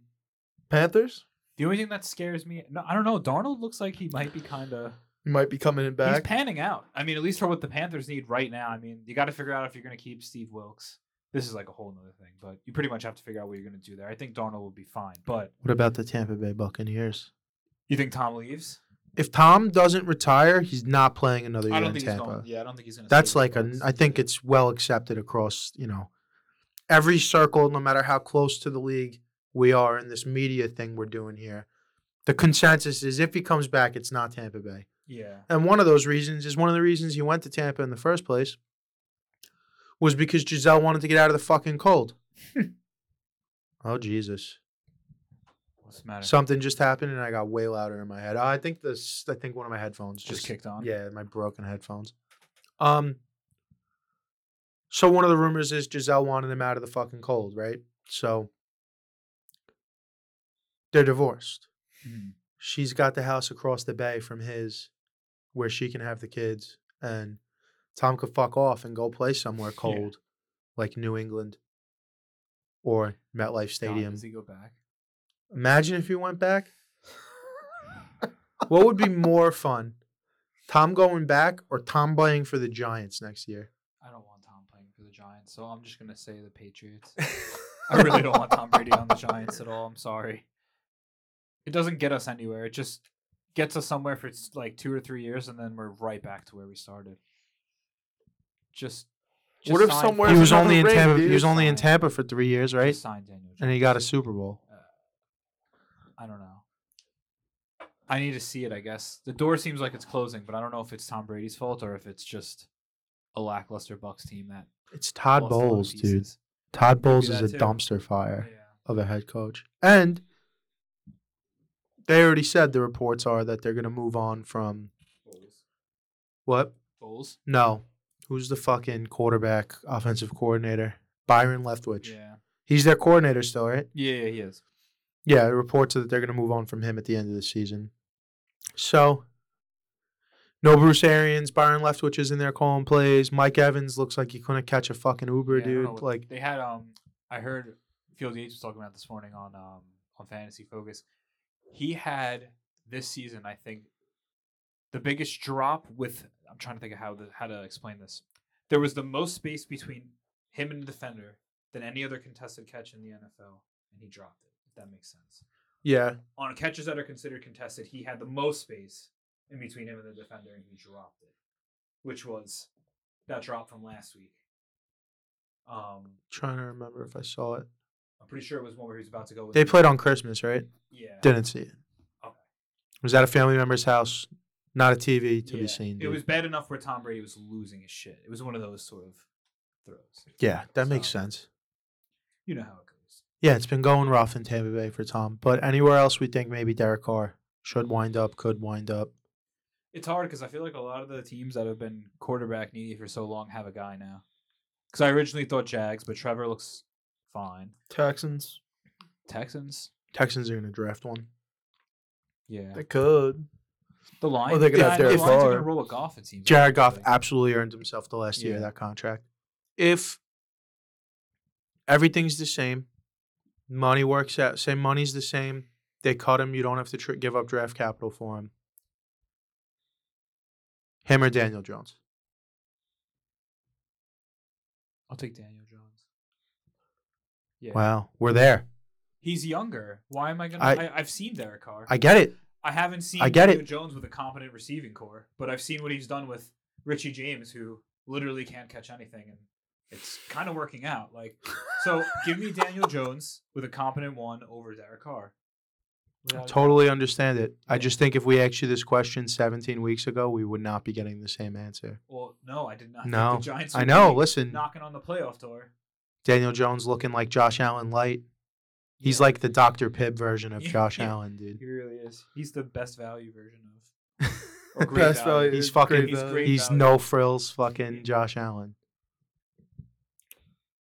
C: Panthers.
B: the only thing that scares me, no, I don't know. Darnold looks like he might be kind of
C: You might be coming in
B: he's
C: back.
B: panning out. I mean, at least for what the Panthers need right now. I mean, you got to figure out if you're going to keep Steve Wilks. This is like a whole nother thing, but you pretty much have to figure out what you're going to do there. I think Darnold will be fine, but
A: What about the Tampa Bay Buccaneers?
B: you think Tom leaves?
A: If Tom doesn't retire, he's not playing another year
B: I don't
A: in
B: think
A: Tampa.
B: he's going. Yeah, I don't think he's going to.
A: That's like a. I think it's well accepted across you know every circle, no matter how close to the league we are in this media thing we're doing here. The consensus is if he comes back, it's not Tampa Bay.
B: Yeah.
A: And one of those reasons is one of the reasons he went to Tampa in the first place was because Gisele wanted to get out of the fucking cold. oh Jesus!
B: What's the matter?
A: Something just happened and I got way louder in my head. I think this. I think one of my headphones
B: just
A: just,
B: kicked on.
A: Yeah, my broken headphones. Um. So one of the rumors is Gisele wanted him out of the fucking cold, right? So they're divorced.
B: Mhm.
A: She's got the house across the bay from his, where she can have the kids, and Tom could fuck off and go play somewhere cold, like New England or MetLife
B: God,
A: Stadium.
B: Does he go back?
A: Imagine if he went back. what would be more fun? Tom going back or Tom playing for the Giants next year?
B: I don't want Tom playing for the Giants, so I'm just gonna say the Patriots. I really don't want Tom Brady on the Giants at all. I'm sorry. It doesn't get us anywhere. It just gets us somewhere for like two or three years, and then we're right back to where we started. Just. just
C: What if
B: sign-
C: somewhere
A: he was only in
C: ring,
A: Tampa. He was only in Tampa for three years, right?
B: Just sign Daniel
A: And he got a Super Bowl.
B: Uh, I don't know. I need to see it. I guess the door seems like it's closing, but I don't know if it's Tom Brady's fault or if it's just a lackluster Bucks team that
A: It's Todd
B: lost a lot of
A: Bowles, dude. Todd Bowles is a
B: too.
A: dumpster fire
B: Yeah.
A: of a head coach, and they already said the reports are that they're going to move on from
B: Bowles.
A: what?
B: Bowles.
A: No, who's the fucking quarterback, offensive coordinator? Byron Leftwich.
B: Yeah.
A: He's their coordinator still, right?
B: Yeah, yeah, he is.
A: Yeah, the reports are that they're going to move on from him at the end of the season. So, no Bruce Arians. Byron Leftwich is in there calling plays. Mike Evans looks like he couldn't catch a fucking Uber,
B: Yeah, I don't know
A: dude.
B: what-
A: Like,
B: they had um I heard Field Yates was talking about this morning on um on Fantasy Focus. He had this season, I think, the biggest drop with I'm trying to think of how the, how to explain this. There was the most space between him and the defender than any other contested catch in the NFL, and he dropped it. If that makes sense.
A: yeah,
B: On catches that are considered contested, he had the most space in between him and the defender, and he dropped it, which was that drop from last week. Um,
A: trying to remember if I saw it.
B: I'm pretty sure it was one where he was about to go. With
A: They played on Christmas, right?
B: Yeah.
A: Didn't see it.
B: Okay.
A: Was at a family member's house, not a TV to
B: Yeah.
A: be seen.
B: It was bad enough where Tom Brady was losing his shit. It was one of those sort of throws.
A: yeah, that makes sense.
B: You know how it goes.
A: Yeah, it's been going rough in Tampa Bay for Tom. But anywhere else, we think maybe Derek Carr should wind up, could wind up.
B: It's hard because I feel like a lot of the teams that have been quarterback needy for so long have a guy now. Because I originally thought Jags, but Trevor looks fine.
C: Texans.
B: Texans,
A: Texans are going to draft one.
B: yeah.
C: They could.
B: The Lions,
C: they could
B: yeah,
C: have
B: the Lions are gonna roll with Goff. It seems. like,
A: Jared Goff
B: actually.
A: absolutely earned himself the last year of that contract. If everything's the same, money works out, same money's the same, they cut him, you don't have to tr- give up draft capital for him. Him or Daniel Jones.
B: I'll take Daniel. Yeah.
A: Wow, we're there.
B: He's younger. Why am I gonna?
A: I-
B: I, I, have seen Derek Carr.
A: I get it.
B: I haven't seen
A: I get
B: Daniel
A: it.
B: Jones with a competent receiving core, but I've seen what he's done with Richie James, who literally can't catch anything and it's kind of working out. Like, so give me Daniel Jones with a competent one over Derek Carr. Without doubt.
A: Totally understand it. I just think if we asked you this question 17 weeks ago, we would not be getting the same answer.
B: Well, no, I did not.
A: No,
B: think the Giants.
A: I know. Listen,
B: knocking on the playoff door.
A: Daniel Jones looking like Josh Allen light. He's
B: Yeah.
A: like the Dr. Pibb version of
B: Yeah,
A: Josh
B: yeah.
A: Allen, dude.
B: He really is. He's the best value version of. Or great
C: Best
B: value.
C: value.
A: He's
C: great
A: fucking-
B: He's
C: value.
B: great.
A: He's no frills, fucking Josh Allen.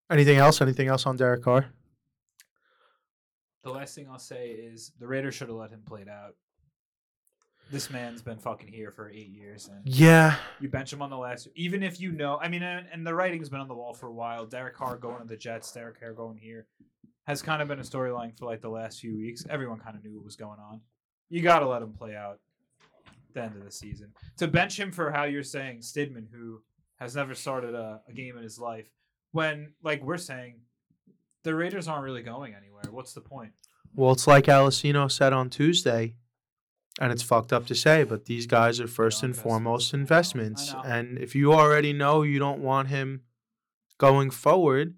A: Anything else? Anything else on Derek Carr?
B: The last thing I'll say is the Raiders should have let him play it out. This man's been fucking here for eight years, and
A: Yeah.
B: you bench him on the last. Even if you know, I mean, and, and the writing's been on the wall for a while. Derek Carr going to the Jets, Derek Carr going here, has kind of been a storyline for like the last few weeks. Everyone kind of knew what was going on. You got to let him play out the end of the season. To bench him for how you're saying Stidham, who has never started a, a game in his life, when like we're saying the Raiders aren't really going anywhere. What's the point?
A: Well, it's like Alessino said on Tuesday, and it's fucked up to say, but these guys are first and foremost
B: I know, I
A: investments. And if you already know you don't want him going forward,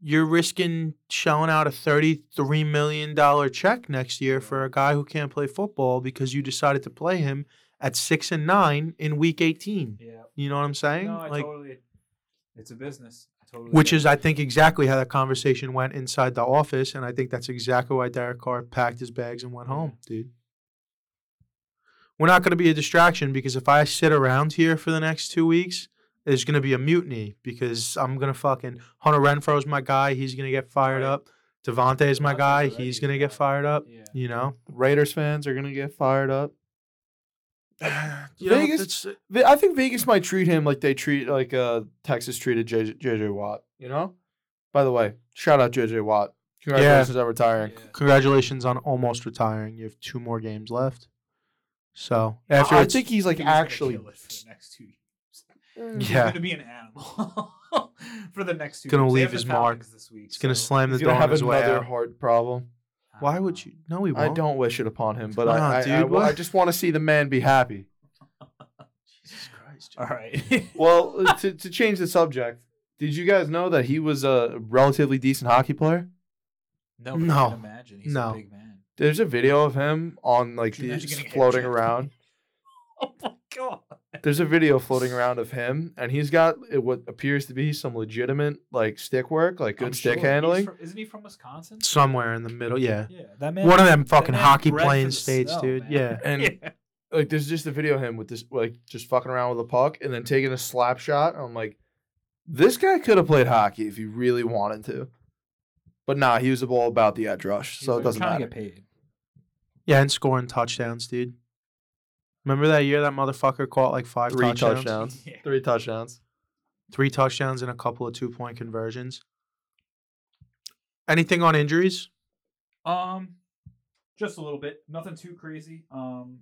A: you're risking shelling out a $33 million check next year for a guy who can't play football because you decided to play him at 6 and 9 in week 18.
B: Yeah.
A: You know what I'm saying?
B: No, I
A: like
B: totally. It's a business. Totally.
A: which is,
B: it.
A: I think, exactly how that conversation went inside the office, and I think that's exactly why Derek Carr packed his bags and went home, dude. We're not going to be a distraction because if I sit around here for the next two weeks, there's going to be a mutiny because I'm going to fucking Hunter Renfrow's my guy. He's going to get fired
B: Right.
A: up. Davante is my guy. He's going to get fired up.
B: Yeah.
A: You know,
C: Raiders fans are gonna get fired up.
A: You know,
C: Vegas-
A: it's-
C: I think Vegas might treat him like they treat like uh Texas treated J- JJ Watt. You know. By the way, shout out JJ Watt. Congratulations on retiring.
B: Yeah.
A: Congratulations on almost retiring. You have two more games left. So after
C: I think he's like
B: He was gonna
C: actually.
B: kill it for the next two years. He's
A: Yeah.
B: gonna be an animal for the next two.
A: Gonna
B: games. They
A: leave his mark.
B: Falcons this week.
A: He's gonna slam the
C: He's
A: door
C: gonna have
A: his way
C: another
A: out.
C: heart problem.
B: I
A: Why
B: don't
A: would you? No, he won't.
C: I don't wish it upon him, but
A: Come
C: I,
A: on,
C: I,
A: dude,
C: I, I just want to see the man be happy.
A: Jesus Christ.
B: All right.
C: Well, uh, to, to change the subject, did you guys know that he was a relatively decent hockey player?
B: no,
A: No.
B: I can imagine. He's
A: No.
B: a big man.
C: There's a video of him on like
B: Could you
C: these floating around.
B: Oh my god.
C: There's a video floating around of him, and he's got uh, what appears to be some legitimate like stick work, like good
B: I'm
C: stick
B: sure.
C: Handling.
B: from- isn't he from Wisconsin?
A: Somewhere in the middle, yeah.
B: Yeah, that man.
A: One of them fucking hockey playing
B: the
A: states,
B: snow,
A: dude.
B: man.
A: Yeah.
C: And-
B: Yeah.
C: like there's just a video of him with this like just fucking around with a puck and then taking a slap shot. I'm like, this guy could have played hockey if he really wanted to. But nah, he was all about the edge rush, so it doesn't
B: trying
C: matter.
B: to get paid.
A: Yeah, and scoring touchdowns, dude. Remember that year that motherfucker caught like five
C: Three
A: touchdowns?
C: touchdowns.
B: Yeah.
C: Three touchdowns.
A: Three touchdowns and a couple of two point conversions. Anything on injuries?
B: Um, just a little bit. Nothing too crazy. Um,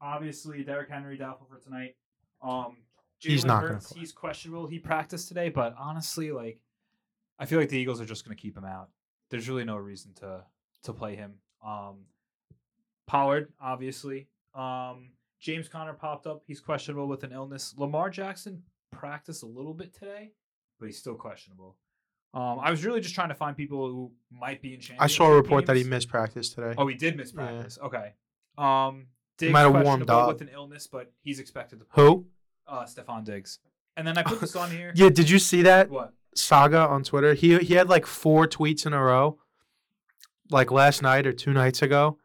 B: obviously Derrick Henry doubtful for tonight. Um,
A: He's not gonna
B: Hurts,
A: play.
B: He's questionable. He practiced today, but honestly, like, I feel like the Eagles are just going to keep him out. There's really no reason to to play him. Um, Pollard, obviously. Um, James Conner popped up. He's questionable with an illness. Lamar Jackson practiced a little bit today, but he's still questionable. Um, I was really just trying to find people who might be in
A: I saw a report that he
B: games.
A: missed practice today.
B: Oh, he did miss
A: Yeah.
B: practice. Okay. Um, Diggs
A: might have warmed up.
B: with an illness, but he's expected to play.
A: Who?
B: Uh, Stefon Diggs. And then I put this on here.
A: Yeah, did you see that
B: What?
A: Saga on Twitter? He he had like four tweets in a row, like last night or two nights ago,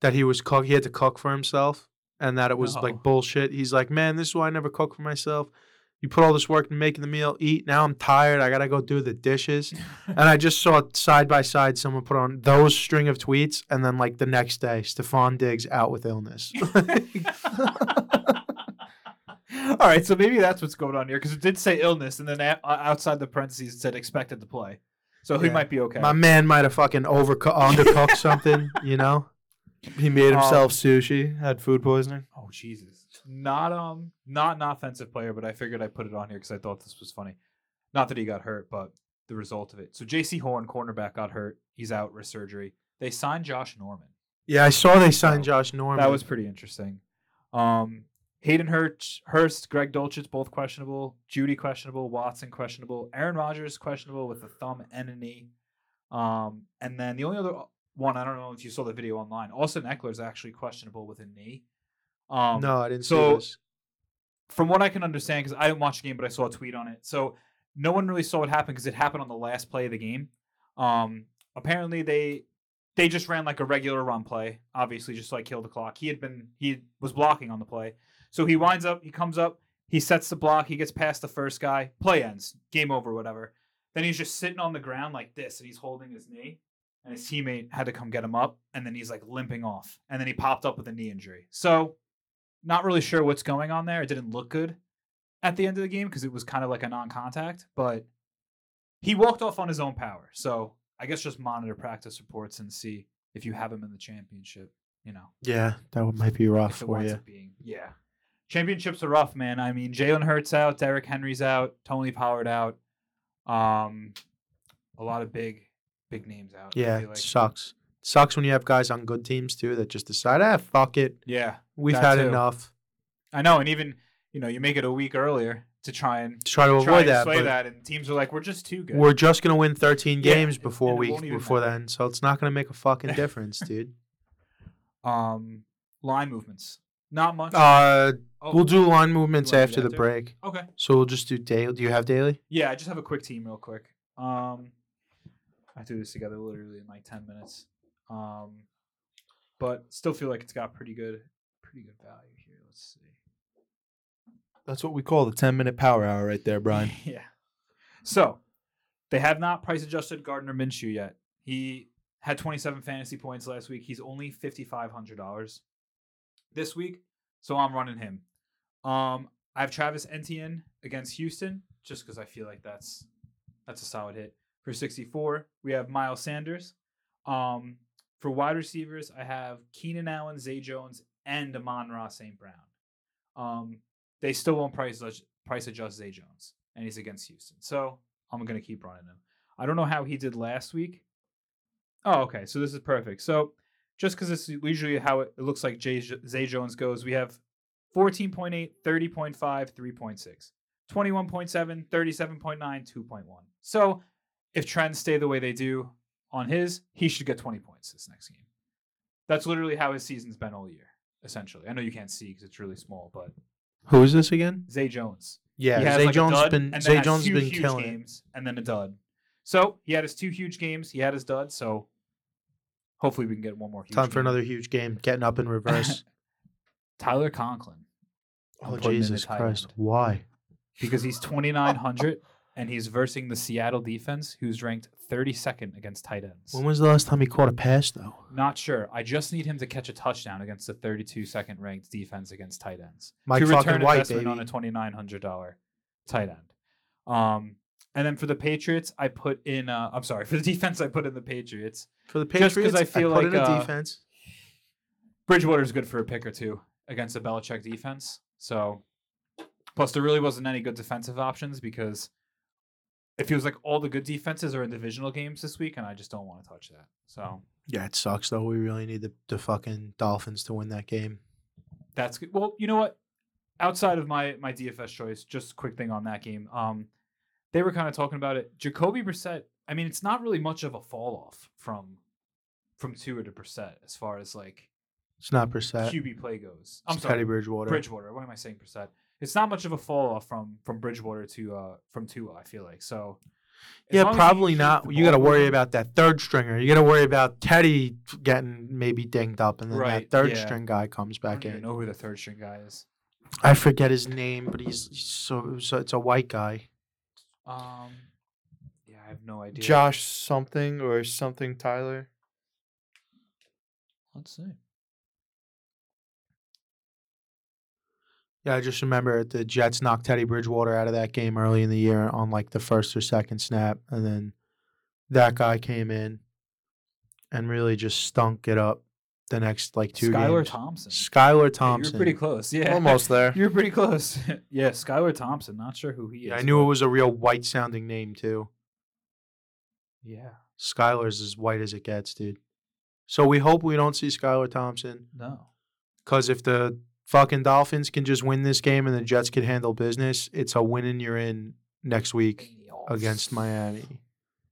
A: that he was cook. He had to cook for himself, and that it was
B: No.
A: like bullshit. He's like, man, this is why I never cook for myself. You put all this work in making the meal, eat. Now I'm tired. I gotta go do the dishes. And I just saw side by side someone put on those string of tweets, and then like the next day, Stefon Diggs out with illness.
B: All right, so maybe that's what's going on here because it did say illness, and then a- outside the parentheses it said expected to play, so he
A: Yeah.
B: might be okay.
A: My man might have fucking overcooked, undercooked something, you know.
C: He made
B: Um,
C: himself sushi, had food poisoning.
B: oh Jesus! Not um, not an offensive player, but I figured I'd put it on here because I thought this was funny. Not that he got hurt, but the result of it. So Jaycee Horn, cornerback, got hurt. He's out with surgery. They signed Josh Norman.
A: Yeah, I saw they signed Josh Norman.
B: That was pretty interesting. Um, Hayden Hurst, Hurst, Greg Dulcich, both questionable. Jeudy questionable. Watson questionable. Aaron Rodgers questionable with a thumb and a knee. Um, and then the only other one I don't know if you saw the video online. Austin Ekeler is actually questionable with a knee. Um,
A: no, I didn't
B: so-
A: see this.
B: from what I can understand, because I didn't watch the game, but I saw a tweet on it. So no one really saw what happened because it happened on the last play of the game. Um, apparently they they just ran like a regular run play, obviously just like kill the clock. He had been he was blocking on the play, so he winds up, he comes up, he sets the block, he gets past the first guy, play ends, game over, whatever. Then he's just sitting on the ground like this, and he's holding his knee. And his teammate had to come get him up, and then he's like limping off, and then he popped up with a knee injury. So not really sure what's going on there. It didn't look good at the end of the game because it was kind of like a non-contact, but he walked off on his own power. So I guess just monitor practice reports and see if you have him in the championship. You know,
A: Yeah, that might be rough for you.
B: being yeah. Championships are rough, man. I mean, Jalen Hurts out, Derrick Henry's out, Tony Pollard out. Um, a lot of big, big names out.
A: Yeah,
B: feel
A: it
B: like.
A: sucks. Sucks when you have guys on good teams too that just decide, ah, fuck it,
B: yeah.
A: we've had
B: too.
A: enough.
B: I know, and even you know, you make it a week earlier to try and to
A: Try to
B: try
A: avoid that,
B: sway that, and teams are like, we're just too good.
A: we're just gonna win 13
B: Yeah,
A: games before we before then, so it's not gonna make a fucking difference, dude.
B: um line movements. Not much.
A: Uh,
B: Oh,
A: we'll do line movements
B: wanna
A: after the break,
B: okay.
A: so we'll just do daily. Do you have daily?
B: Yeah, I just have a quick team real quick. Um I do this together literally in like ten minutes. Um but still feel like it's got pretty good pretty good value here. Let's see.
C: That's what we call the 10 minute power hour right there, Brian.
B: yeah. So they have not price adjusted Gardner Minshew yet. He had 27 fantasy points last week. He's only $5,500 this week. So I'm running him. Um, I have Travis Etienne against Houston just because I feel like that's that's a solid hit. For 64, we have Miles Sanders. Um, for wide receivers, I have Keenan Allen, Zay Jones, and Amon-Ra St. Brown. Um, they still won't price price adjust Zay Jones, and he's against Houston. So I'm gonna keep running him. I don't know how he did last week. Oh, okay. So this is perfect. So just because it's usually how it, it looks like Jay, Zay Jones goes, we have 14.8, 30.5, 3.6, 21.7, 37.9, 2.1. So if trends stay the way they do on his, he should get 20 points this next game. That's literally how his season's been all year, essentially. I know you can't see because it's really small, but
A: Who is this again?
B: Zay Jones.
A: Yeah,
B: He has
A: Zay
B: like
A: Jones
B: dud,
A: been
B: and
A: Zay Jones has been
B: huge
A: killing it.
B: games and then a dud. So he had his two huge games. He had his dud. So hopefully we can get one more. Huge
A: Time for
B: game.
A: another huge game. Getting up in reverse.
B: Tyler Conklin. I'm
A: oh
B: putting in the
A: Jesus Christ!
B: end.
A: Why?
B: because he's 2900 and he's versing the Seattle defense, who's ranked 32nd against tight ends.
A: When was the last time he caught a pass though?
B: Not sure. I just need him to catch a touchdown against the 32 second ranked defense against tight ends.
A: Mike
B: to return
A: White,
B: investment on a $2,900 tight end. Um, and then for the Patriots, I put in. Uh, I'm sorry for the defense. I put in the Patriots.
A: For the
B: Just 'cause
A: Patriots,
B: I feel
A: put
B: like, uh,
A: defense.
B: Bridgewater's good for a pick or two against the Belichick defense. So, plus there really wasn't any good defensive options because it feels like all the good defenses are in divisional games this week, and I just don't want to touch that. So
A: Yeah, it sucks though. We really need the, the fucking Dolphins to win that game.
B: that's good. Well, you know what? Outside of my my DFS choice, just a quick thing on that game. Um, they were kind of talking about it. Jacoby Brissett. I mean, it's not really much of a fall off from from Tua to Brissett as far as like
A: It's not Brissett.
B: QB play goes. I'm
A: It's
B: sorry,
A: Teddy Bridgewater.
B: Bridgewater. What am I saying? Brissett. It's not much of a fall off from from Bridgewater to uh from Tua. I feel like so.
A: Yeah,
B: long as you
A: probably not. You got to worry about that third stringer. You got to worry about Teddy getting maybe dinged up, and then
B: Right,
A: that third
B: yeah.
A: string guy comes
B: I
A: back in.
B: know who the third string guy is.
A: I forget his name, but he's, he's so, so it's a white guy.
B: Um, yeah, I have no idea.
C: Josh something or something Tyler.
B: Let's see.
A: Yeah, I just remember the Jets knocked Teddy Bridgewater out of that game early in the year on like the first or second snap, and then that guy came in and really just stunk it up the next like two
B: Skylar
A: games.
B: Thompson.
A: Skylar
B: Yeah,
A: Thompson.
B: You're pretty close. Yeah,
C: Almost there.
B: You're pretty close. yeah, Skylar Thompson. Not sure who he is.
A: Yeah, I knew it was a real white sounding name too.
B: Yeah.
A: Skylar's as white as it gets, dude. So we hope we don't see Skylar Thompson
B: No.
A: because if the fucking Dolphins can just win this game and the Jets can handle business, it's a win and you're in next week against Miami.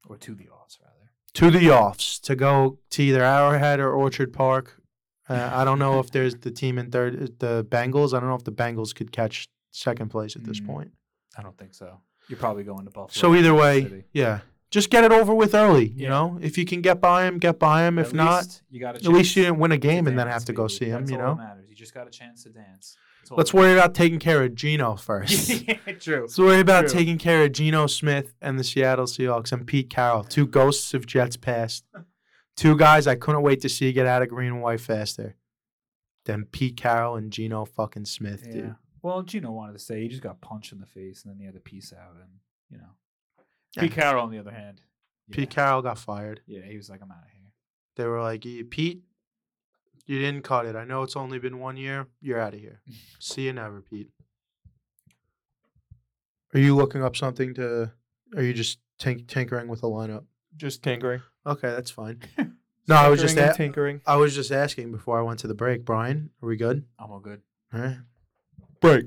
B: or to the offs rather.
A: To the offs to go to either Arrowhead or Orchard Park. Uh, I don't know if there's the team in third, the Bengals. I don't know if the Bengals could catch second place at this
B: Mm.
A: point.
B: I don't think so. You're probably going to Buffalo.
A: So either way,
B: City.
A: yeah, just get it over with early. You
B: Yeah.
A: know, if you can get by him, get by him. If
B: At
A: not,
B: you got
A: at least you didn't win a game and then have to go see him.
B: That's
A: You know,
B: that matters. You just got a chance to dance.
A: Let's worry about taking care of Geno first.
B: matters. True.
A: Let's worry about
B: True.
A: taking care of Geno Smith and the Seattle Seahawks and Pete Carroll, two ghosts of Jets past. Two guys I couldn't wait to see get out of green and white faster than Pete Carroll and Geno fucking Smith,
B: Yeah.
A: dude.
B: Well, Geno wanted to say he just got punched in the face and then he had to peace out and you know.
A: Yeah.
B: Pete Carroll on the other hand.
A: Pete. Carroll got fired.
B: Yeah, he was like, I'm out of here.
A: They were like, Pete, you didn't cut it. I know it's only been one year. You're out of here. See you never, Pete. Are you looking up something to? Are you just tink- tinkering with the lineup?
C: Just tinkering.
A: Okay, that's fine. No, I was just
C: Tinkering and
A: a-
C: tinkering.
A: I was just asking before I went to the break. Brian, are we good?
B: I'm all good.
A: All right. Break.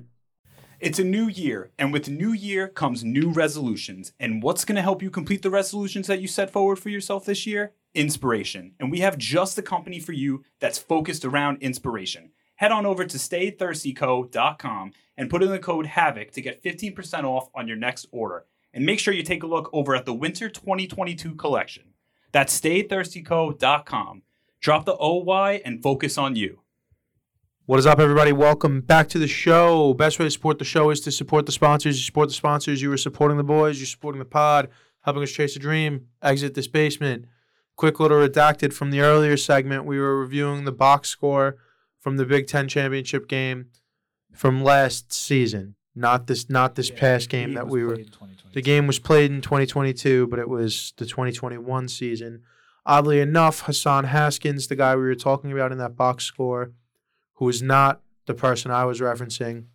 D: It's a new year, and with new year comes new resolutions. And what's going to help you complete the resolutions that you set forward for yourself this year? Inspiration. And we have just the company for you that's focused around inspiration. Head on over to staythirstyco.com and put in the code HAVOC to get 15% off on your next order. And make sure you take a look over at the Winter 2022 collection. That's staythirstyco.com. Drop the OY and focus on you.
A: What is up, everybody? Welcome back to the show. Best way to support the show is to support the sponsors. You support the sponsors, you are supporting the boys, you're supporting the pod, helping us chase a dream, exit this basement. Quick little redacted from the earlier segment. We were reviewing the box score from the Big Ten championship game from last season, not this, not this
B: Yeah,
A: past game that we were.
B: played in 2022.
A: The game was played in 2022, but it was the 2021 season. Oddly enough, Hassan Haskins, the guy we were talking about in that box score, who is not the person I was referencing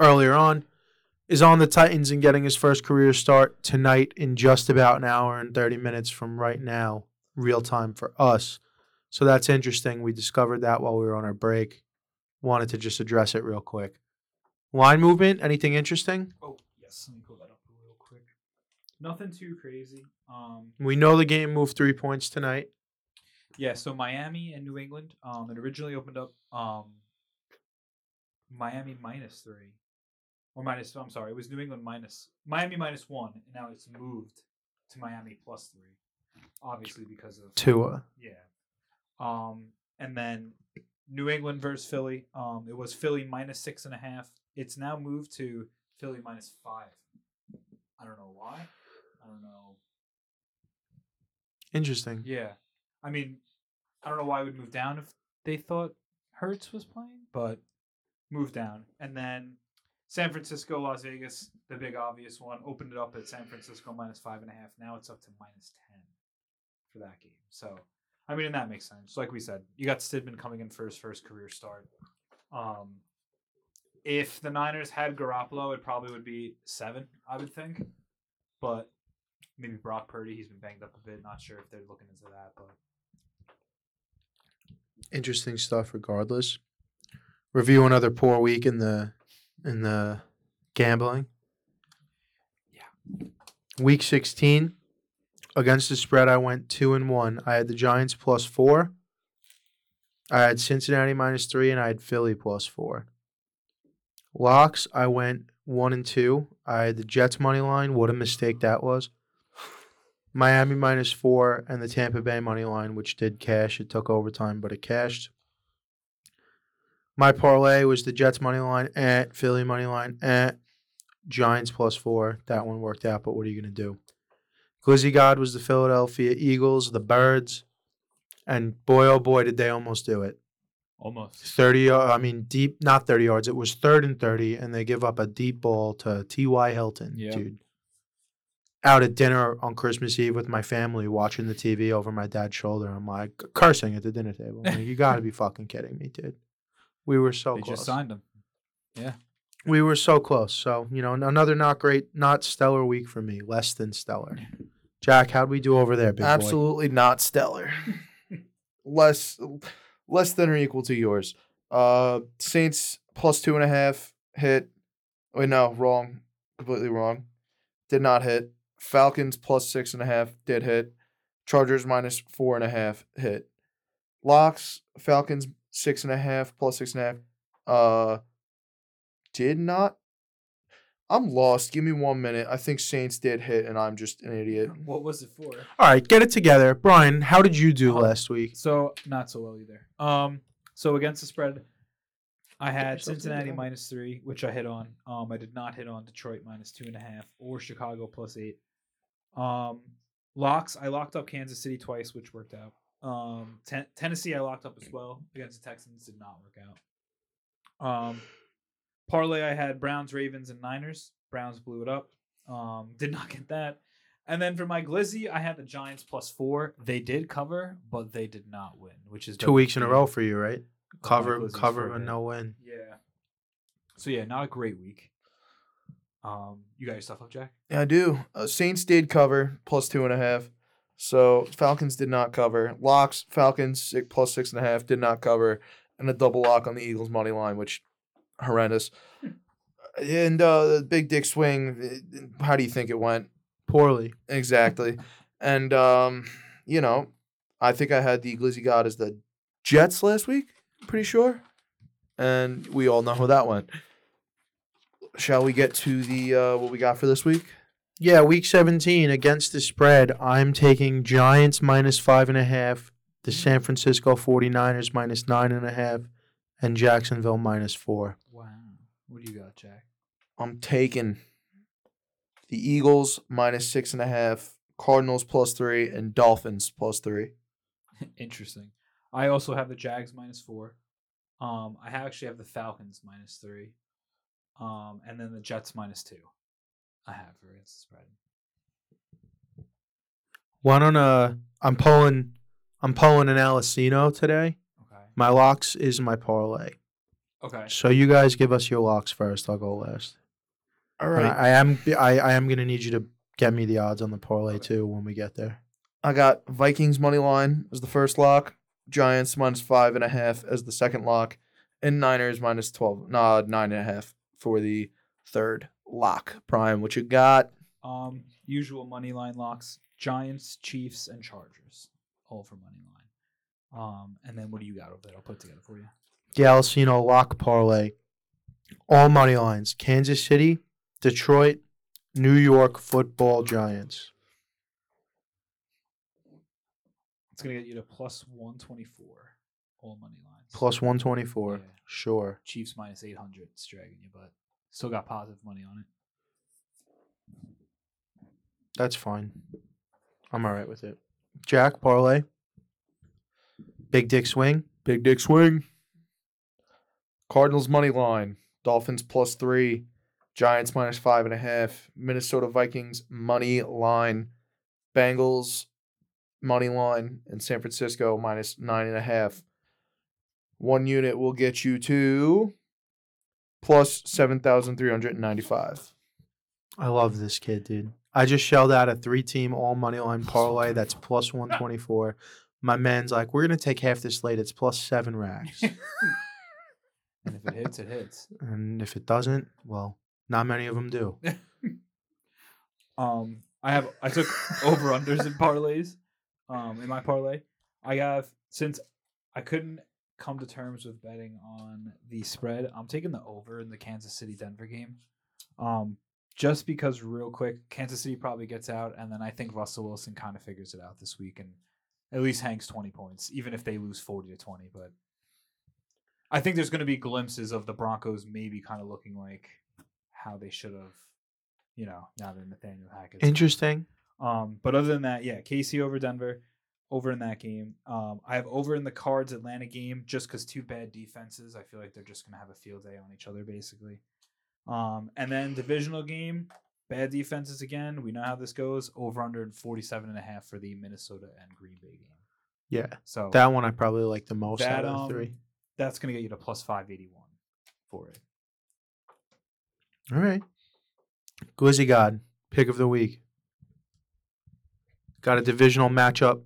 A: earlier on, is on the Titans and getting his first career start tonight in just about an hour and 30 minutes from right now, real time for us. So that's interesting. We discovered that while we were on our break. Wanted to just address it real quick. Line movement, anything interesting?
B: Oh, yes. Let me pull that up real quick. Nothing too crazy. Um,
A: We know the game moved three points tonight.
B: yeah, so Miami and New England, um, it originally opened up um, Miami minus three. Or minus, I'm sorry, it was New England minus, Miami minus one, and now it's moved to Miami plus three. Obviously because of
A: Tua.
B: Yeah. Um, and then New England versus Philly. Um, it was Philly minus six and a half. It's now moved to Philly minus five. I don't know why. I don't know.
A: Interesting.
B: Yeah. I mean, I don't know why it would move down if they thought Hurts was playing, but moved down. And then San Francisco, Las Vegas, the big obvious one, opened it up at San Francisco minus five and a half. Now it's up to minus 10 for that game. So, I mean, and that makes sense. Like we said, you got Stidham coming in for his first career start. Um, if the Niners had Garoppolo, it probably would be seven, I would think. But maybe Brock Purdy, he's been banged up a bit. Not sure if they're looking into that, but
A: Interesting stuff regardless. Review another poor week in the in the gambling. Yeah. Week 16 against the spread I went 2 and 1. I had the Giants plus 4. I had Cincinnati minus 3 and I had Philly plus 4. Locks I went 1 and 2. I had the Jets money line. What a mistake that was. Miami minus four and the Tampa Bay money line, which did cash. It took overtime, but it cashed. My parlay was the Jets money line at Philly money line at Giants plus four. That one worked out, but what are you gonna do? Glizzy God was the Philadelphia Eagles, the Birds, and boy oh boy did they almost do it.
B: almost.
A: 30 yard- I mean deep not 30 yards. It was third and 30 and they give up a deep ball to TY Hilton,
B: Yep.
A: dude. Out at dinner on Christmas Eve with my family watching the TV over my dad's shoulder. I'm like cursing at the dinner table. I'm like, you got to be fucking kidding me, dude. We were so
B: they
A: close.
B: just signed him. Yeah.
A: We were so close. So, you know, another not great, not stellar week for me. Less than stellar. Jack, how'd we do over there, big boy?
C: Absolutely not stellar. less less than or equal to yours. Uh, Saints plus two and a half hit. Wait, no, wrong. Completely wrong. Did not hit. Falcons plus six and a half did hit. Chargers minus four and a half hit. Locks, Falcons six and a half plus six and a half. Uh, did not. I'm lost. Give me one minute. I think Saints did hit, and I'm just an idiot.
B: What was it for?
A: All right, get it together, Brian. How did you do
B: Uh,
A: last week?
B: So not so well either. Um, so against the spread, I had Cincinnati minus three, which I hit on. Um, I did not hit on Detroit minus two and a half or Chicago plus eight. Um, locks, I locked up Kansas City twice, which worked out. Um, ten- Tennessee, I locked up as well against the Texans, did not work out. Um, parlay, I had Browns, Ravens, and Niners. Browns blew it up. Um, did not get that. And then for my Glizzy, I had the Giants plus four. They did cover, but they did not win, which is
A: Two weeks in a row for you, right? Cover, cover,
B: for
A: and no win.
B: Yeah. So yeah, not a great week. Um, you got your stuff up, Jack?
C: Yeah, I do. Uh, Saints did cover plus two and a half. So Falcons did not cover. Locks, Falcons six, plus six and a half did not cover, and a double lock on the Eagles money line, which horrendous. And uh, the big dick swing. uh, How do you think it went?
A: Poorly.
C: Exactly. and um, you know, I think I had the Glizzy God as the Jets last week. Pretty sure. And we all know how that went. Shall we get to the uh, what we got for this week?
A: Yeah, week 17 against the spread. I'm taking Giants minus five and a half, the San Francisco 49ers minus nine and a half, and Jacksonville minus four.
B: Wow. What do you got, Jack?
C: I'm taking the Eagles minus six and a half, Cardinals plus three, and Dolphins plus three.
B: Interesting. I also have the Jags minus four. Um, I ha- actually have the Falcons minus three. Um, and then the Jets minus two. I have for against the spread.
A: Why don't uh I'm pulling I'm pulling an Alicino today.
B: Okay.
A: My locks is my parlay.
B: Okay.
A: So you guys give us your locks first. I'll go last.
C: All right.
A: I, I am I, I am gonna need you to get me the odds on the parlay
B: Okay.
A: too when we get there.
C: I got Vikings money line as the first lock, Giants minus five and a half as the second lock, and Niners minus twelve, nah, nine and a half for the third lock. Prime, what you got?
B: Um, usual money line locks: Giants, Chiefs, and Chargers, all for money line. Um, and then what do you got over there? I'll put it together for you.
A: The Alicino lock parlay. All money lines. Kansas City, Detroit, New York football giants.
B: It's gonna get you to plus one twenty four, all money lines.
A: Plus one twenty four.
B: Yeah.
A: Sure.
B: Chiefs minus eight hundred. It's dragging you, but still got positive money on it.
A: That's fine. I'm alright with it. Jack, parlay. Big dick swing.
C: Big dick swing. Cardinals money line, Dolphins plus three, Giants minus five and a half, Minnesota Vikings money line, Bengals money line, and San Francisco minus nine and a half. One unit will get you to plus seven thousand three hundred and ninety-five.
A: I love this kid, dude. I just shelled out a three team all money line parlay that's plus 124. My man's like, we're going to take half this late. It's plus seven racks.
B: And if it hits, it hits.
A: and if it doesn't, well, not many of them do.
B: Um, I have I took over unders in parlays. Um, in my parlay, I have since I couldn't come to terms with betting on the spread. I'm taking the over in the Kansas City Denver game. Um, just because real quick, Kansas City probably gets out, and then I think Russell Wilson kind of figures it out this week and at least hangs 20 points, even if they lose 40 to 20. But I think there's going to be glimpses of the Broncos maybe kind of looking like how they should have, you know, now that Nathaniel Hackett's.
A: Interesting.
B: Um, but other than that, yeah, KC over Denver, over in that game. Um, I have over in the Cards Atlanta game just because two bad defenses. I feel like they're just gonna have a field day on each other basically. Um, and then divisional game, bad defenses again. We know how this goes. Over under 47 and a half for the Minnesota and Green Bay game.
A: Yeah.
B: So
A: That one I probably like the most
B: that
A: out of
B: um,
A: the three.
B: that's gonna get you to plus 581 for it.
A: All right. Glizzy God, pick of the week. Got a divisional matchup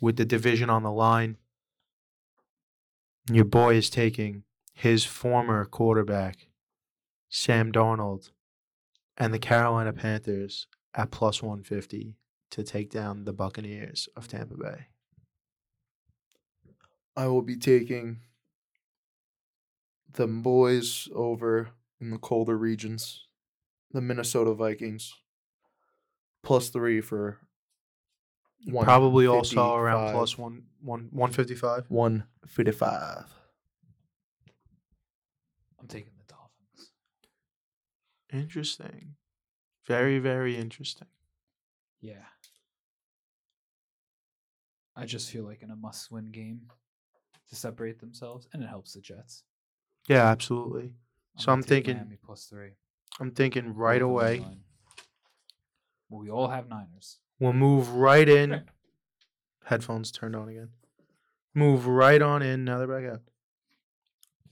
A: with the division on the line. Your boy is taking his former quarterback, Sam Darnold, and the Carolina Panthers at plus 150 to take down the Buccaneers of Tampa Bay.
C: I will be taking the boys over in the colder regions, the Minnesota Vikings, plus three for
A: Probably also around
C: 55.
A: plus one, one, 155.
C: one fifty-five.
B: I'm taking the Dolphins.
A: Interesting. Very, very interesting.
B: Yeah. I just feel like in a must-win game to separate themselves, and it helps the Jets.
A: Yeah, absolutely. So
B: gonna
A: I'm thinking-
B: Miami plus three.
A: I'm thinking right
B: Both on the
A: away.
B: Well, we all have Niners.
A: We'll move right in. Headphones turned on again. Move right on in. Now they're back up.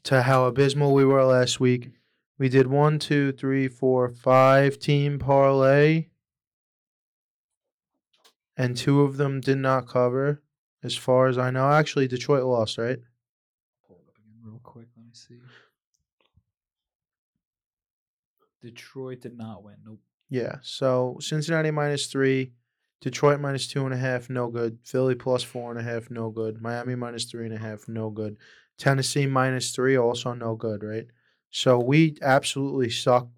A: To how abysmal we were last week. We did one, two, three, four, five team parlay. And two of them did not cover, as far as I know. Actually, Detroit lost, right?
B: Pull it up again real quick. Let me see. Detroit did not win. Nope.
A: Yeah. So Cincinnati minus three, Detroit minus two and a half, no good. Philly plus four and a half, no good. Miami minus three and a half, no good. Tennessee minus three, also no good, right? So we absolutely suck.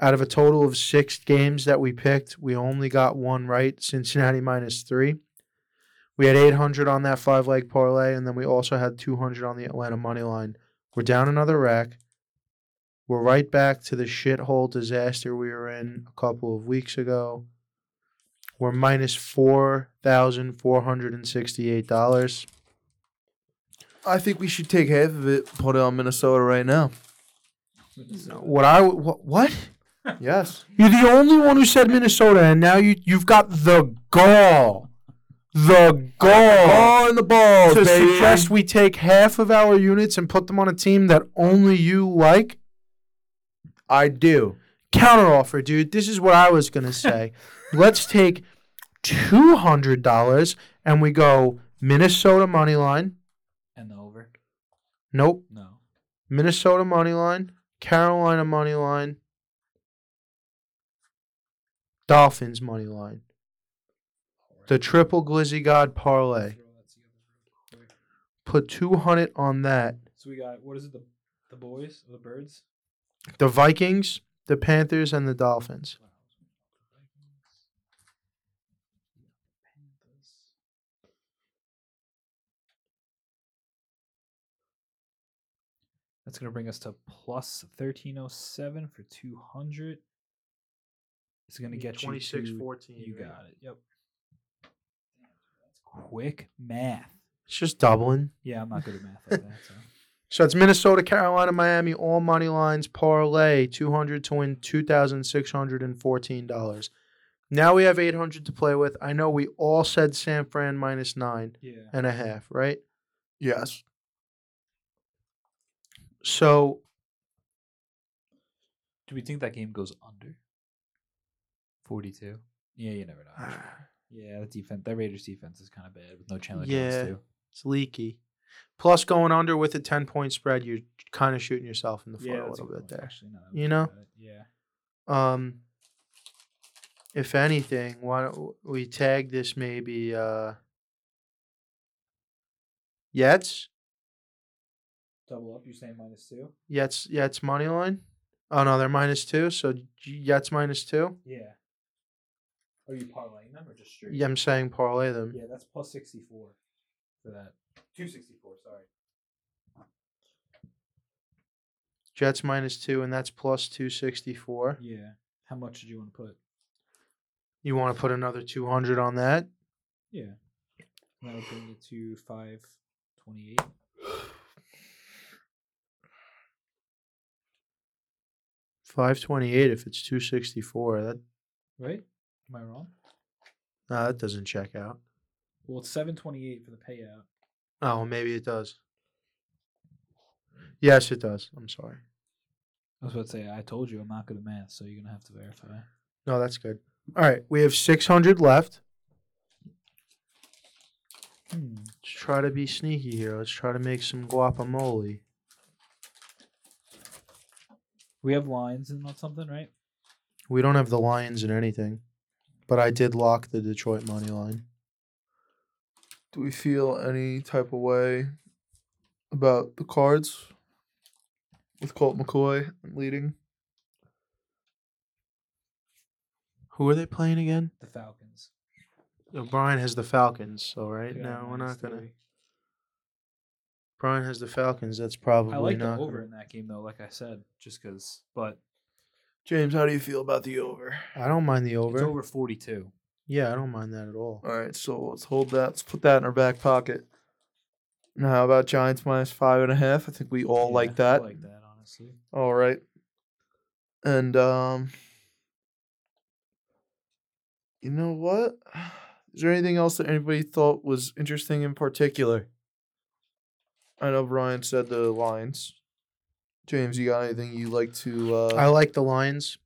A: Out of a total of six games that we picked, we only got one right. Cincinnati minus three. We had 800 on that five leg parlay, and then we also had 200 on the Atlanta money line. We're down another rack. We're right back to the shithole disaster we were in a couple of weeks ago. We're minus four thousand four hundred and sixty-eight dollars.
C: I think we should take half of it, put it on Minnesota right now.
A: What I what, what?
C: Yes.
A: You're the only one who said Minnesota, and now you you've got the gall, the gall
C: Ball in the balls,
A: to
C: baby.
A: suggest we take half of our units and put them on a team that only you like.
C: I do.
A: Counteroffer, dude. This is what I was gonna say. Let's take two hundred dollars and we go Minnesota money line.
B: And the over?
A: Nope.
B: No.
A: Minnesota money line, Carolina money line, Dolphins money line. The triple glizzy god parlay.
B: Throw that together real quick.
A: Put 200 on that.
B: So we got what is it? The the boys or the birds?
A: The Vikings, the Panthers, and the Dolphins.
B: That's gonna bring us to plus thirteen oh seven for two hundred. It's gonna get you to,
A: 14.
B: You got it. Yep. That's quick math.
A: It's just doubling.
B: Yeah, I'm not good at math like that. So.
A: So it's Minnesota, Carolina, Miami, all money lines, parlay, 200 to win $2,614. Now we have 800 to play with. I know we all said San Fran minus nine
B: Yeah.
A: and a half, right?
C: Yes.
A: So
B: Do we think that game goes under? Forty-two. Yeah, you never know. Yeah, that defense, that Raiders defense is kind of bad with no Chandler
A: Yeah.
B: Jones too.
A: it's leaky. Plus, going under with a 10 point spread, you're kind of shooting yourself in the foot a little
B: good
A: bit
B: point,
A: there.
B: Actually, now
A: You know?
B: Yeah.
A: Um, if anything, why don't we tag this maybe uh Yets?
B: Double up. You're saying minus two?
A: Yets Yets money line? Oh no, they're minus two, so Yets minus two.
B: Yeah. Are you parlaying them or just straight?
A: Yeah, I'm saying parlay them.
B: Yeah, that's plus sixty four for that. Two sixty four. Sorry.
A: Jets minus two, and that's plus two sixty four.
B: Yeah. How much did you want to put?
A: You want to put another two hundred on that?
B: Yeah. That'll bring it to five twenty eight.
A: Five twenty eight. If it's two sixty four, that
B: Right? Am I wrong?
A: no, that doesn't check out.
B: Well, it's seven twenty eight for the payout.
A: Oh, maybe it does. Yes, it does. I'm sorry.
B: I was about to say I told you I'm not good at math, so you're gonna have to verify.
A: No, that's good. All right, we have 600 left.
B: Hmm.
A: Let's try to be sneaky here. Let's try to make some guacamole.
B: We have lines and something, right?
A: We don't have the Lions in anything, but I did lock the Detroit money line.
C: Do we feel any type of way about the cards with Colt McCoy leading?
A: Who are they playing again?
B: The Falcons.
A: O'Brien has the Falcons, so right
B: Yeah,
A: now we're not gonna.
B: three.
A: Brian has the Falcons. That's probably
B: I like
A: not
B: the over
A: gonna-
B: in that game though, like I said, just because. But
C: James, how do you feel about the over?
A: I don't mind the over.
B: it's over forty-two.
A: Yeah, I don't mind that at all.
C: All right, so let's hold that. Let's put that in our back pocket. Now, how about Giants minus five and a half? I think we all
B: Yeah,
C: like
B: I
C: that.
B: like that honestly.
C: All right. And um you know what? Is there anything else that anybody thought was interesting in particular? I know Brian said the Lions. James, you got anything you like to uh
A: I like the Lions.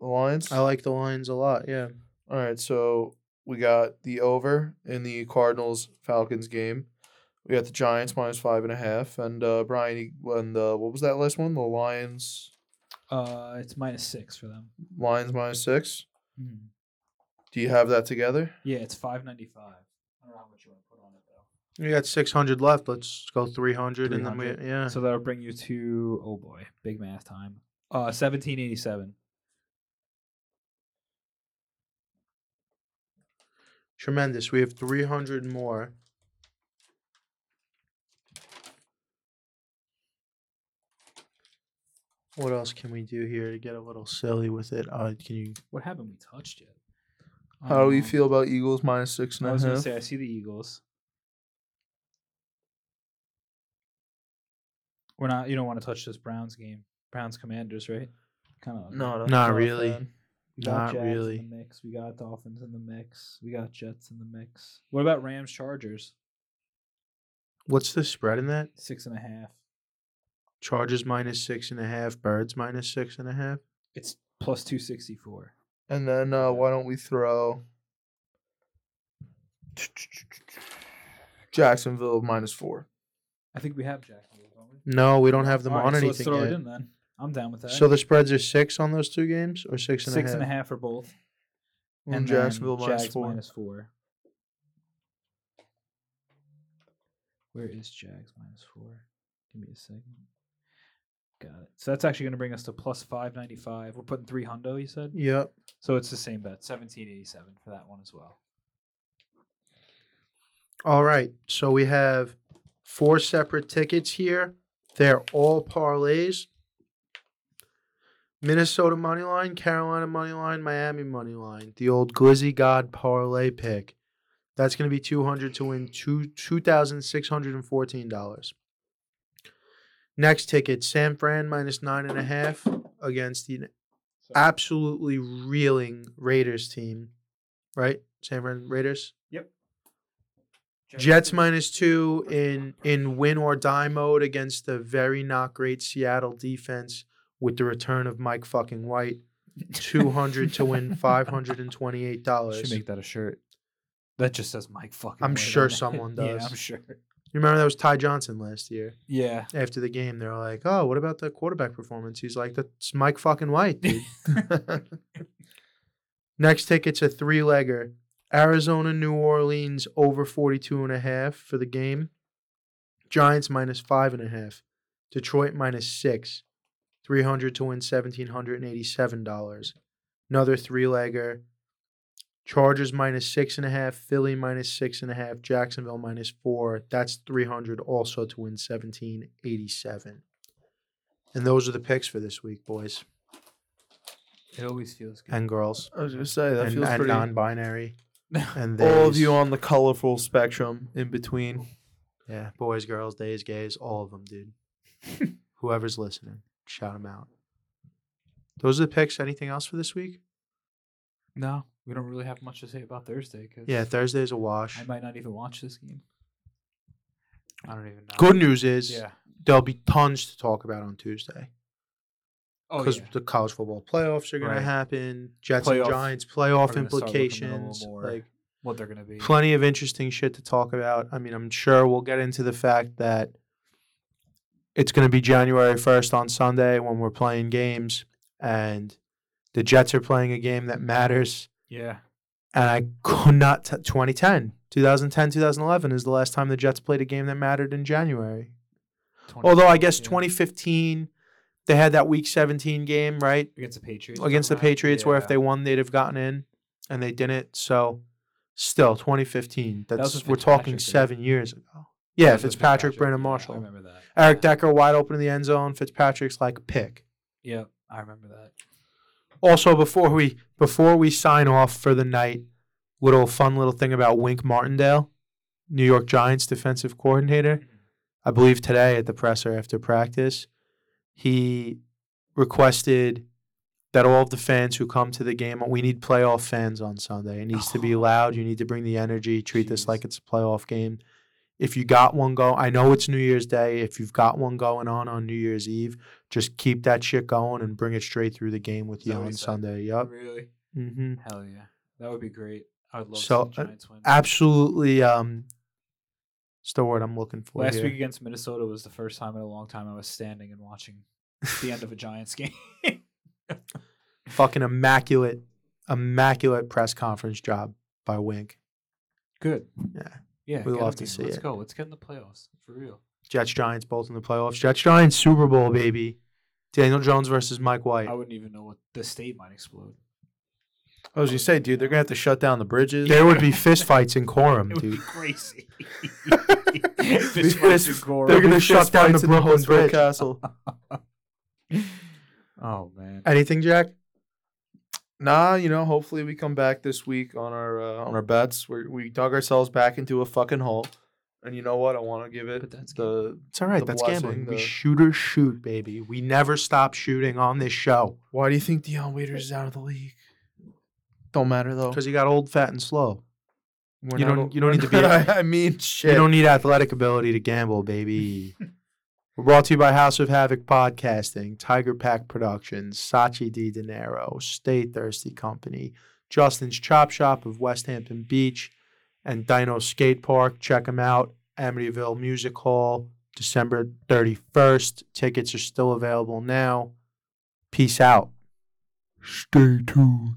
C: the Lions.
A: I like the Lions a lot. Yeah.
C: All right, so we got the over in the Cardinals Falcons game. We got the Giants minus five and a half, and uh Brian, you- and uh, what was that last one? The Lions,
B: Uh, it's minus six for them.
C: Lions minus six.
B: Mhm.
C: Do you have that together?
B: Yeah, it's five ninety-five. I don't know how much you want to put on it though.
A: We got 600 left. Let's go 300, and then we
B: 300.
A: yeah.
B: So that'll bring you to oh boy, big math time. Uh, seventeen eighty-seven.
A: Tremendous. We have 300 more. What else can we do here to get a little silly with it? Uh, can you?
B: What haven't we touched yet?
C: How do you
B: Um,
C: feel about Eagles minus six and
B: I
C: a
B: was gonna say I see the Eagles. We're not. You don't want to touch this Browns game. Browns Commanders, right? Kind of.
C: No, no,
A: Not really.
C: fan.
B: We got
A: Not
B: Jags
A: really.
B: in the mix. We got Dolphins in the mix. We got Jets in the mix. What about Rams Chargers?
A: What's the spread in that?
B: Six and a half.
A: Chargers minus six and a half. Birds minus six and a half.
B: It's plus two sixty four.
C: And then uh, why don't we throw Jacksonville minus four?
B: I think we have Jacksonville, don't we?
A: No, we don't have them
B: All right,
A: on
B: so
A: anything
B: let's throw
A: yet.
B: it in then. I'm down with that.
A: So the spreads are six on those two games, or six and a half.
B: six and a half for both.
C: Mm, and,
B: And
C: Jacksonville
B: then
C: minus
B: Jags
C: four.
B: minus four. Where is Jags minus four? Give me a second. Got it. So that's actually going to bring us to plus five ninety five. We're putting three hundo. You said.
A: Yep.
B: So it's the same bet, seventeen eighty seven for that one as well.
A: All right. So we have four separate tickets here. They're all parlays. Minnesota money line, Carolina money line, Miami money line. The old Glizzy God parlay pick. That's going to be 200 to win two $2,614. Next ticket, San Fran minus nine and a half against the absolutely reeling Raiders team. Right? San Fran Raiders? Jets minus two in in win or die mode against the very not great Seattle defense with the return of Mike fucking White. Two hundred to win five hundred and twenty eight dollars. You
B: make that a shirt. That just says Mike fucking.
A: I'm
B: White
A: sure
B: on it.
A: someone
B: yeah,
A: does.
B: I'm sure.
A: You remember that was Ty Johnson last year.
B: Yeah.
A: After the game, they were like, "Oh, what about the quarterback performance?" He's like, "That's Mike fucking White, dude." Next ticket's a three legger. Arizona, New Orleans over 42 and a half for the game. Giants minus five and a half. Detroit minus six. 300 to win $1,787. Another three legger. Chargers minus six and a half. Philly minus six and a half. Jacksonville minus four. That's 300 also to win 1787. And those are the picks for this week, boys
B: It always feels good.
A: and girls.
C: I was gonna say that
A: and,
C: feels
A: and
C: pretty.
A: non-binary. And
C: all of you on the colorful spectrum in between.
A: Yeah, boys, girls, days, gays, all of them, dude. Whoever's listening, shout them out. Those are the picks. Anything else for this week?
B: no, we don't really have much to say about Thursday. Cause
A: Yeah, Thursday's a wash.
B: I might not even watch this game. I don't even know.
A: Good news is
B: Yeah.
A: there'll be tons to talk about on Tuesday
B: Oh
A: because
B: yeah.
A: the college football playoffs are going
B: Right.
A: to happen. Jets
B: Playoff-
A: and Giants playoff
B: gonna start looking a little
A: implications. Like
B: What they're gonna be.
A: plenty of interesting shit to talk about. I mean, I'm sure we'll get into the fact that it's going to be January 1st on Sunday when we're playing games, and the Jets are playing a game that matters.
B: Yeah.
A: And I could not, t- 2010, 2010, 2011 is the last time the Jets played a game that mattered in January. Although I guess
B: Yeah.
A: 2015, they had that week 17 game, right?
B: against the Patriots.
A: Against the? Patriots, where if
B: Yeah.
A: they won, they'd have gotten in, and they didn't. So, still, 2015.
B: was
A: That's
B: with
A: we're talking
B: Fitzpatrick, right?
A: seven years ago. Yeah,
B: That was with
A: Fitzpatrick, Brandon
B: yeah,
A: Marshall.
B: I remember that.
A: Eric. Decker wide open in the end zone. Fitzpatrick's like pick.
B: Yep, I remember that.
A: Also, before we before we sign off for the night, little fun little thing about Wink Martindale, New York Giants defensive coordinator. Mm-hmm. I believe today at the presser after practice, he requested that all of the fans who come to the game, we need playoff fans on Sunday. It needs to be loud. You need to bring the energy. Treat this like it's a playoff game. If you got one go, I know it's New Year's Day. If you've got one going on on New Year's Eve, just keep that shit going and bring it straight through the game with
B: Is
A: you on? Sunday. Yep.
B: Really?
A: hmm
B: Hell yeah. That would be great. I would love
A: So,
B: to see the Giants win.
A: Absolutely. Um, it's the word I'm looking for.
B: Last
A: here.
B: week against Minnesota was the first time in a long time I was standing and watching the end of a Giants game.
A: fucking immaculate, immaculate press conference job by Wink.
B: Good.
A: Yeah.
B: Yeah.
A: We love to see
B: Let's
A: it.
B: go. Let's get in the playoffs. For real.
A: Jets Giants both in the playoffs. Jets Giants Super Bowl baby. Daniel Jones versus Mike White.
B: I wouldn't even know what the state might explode.
C: I was gonna say, dude, they're gonna have to shut down the bridges.
A: There would be fistfights in Coram,
B: It would be
A: dude.
B: crazy.
C: Fist-
B: fights in Gore.
A: they're gonna shut
C: fist
A: down the
C: fights
A: Brooklyn
C: Huntsville
A: Bridge.
C: Castle.
B: Oh man.
A: Anything, Jack?
C: Nah, you know, hopefully we come back this week on our uh, on our bets. We we dug ourselves back into a fucking hole, and you know what? I want to give it
B: But that's
C: the.
A: It's all right. That's
C: blessing,
A: gambling. We
C: the-
A: shoot or shoot, baby. We never stop shooting on this show
C: Why do you think Dion Waiters is out of the league? Don't matter though.
A: because you got old, fat, and slow.
C: We're
A: you
C: not-
A: don't- you don't
C: we're
A: need to be-
C: not- I mean, shit.
A: You don't need athletic ability to gamble, baby. We're brought to you by House of Havoc Podcasting, Tiger Pack Productions, Sachi Di Dinero, Stay Thirsty Company, Justin's Chop Shop of West Hampton Beach, and Dino Skate Park. Check them out. Amityville Music Hall, December 31st. Tickets are still available now. Peace out. Stay tuned.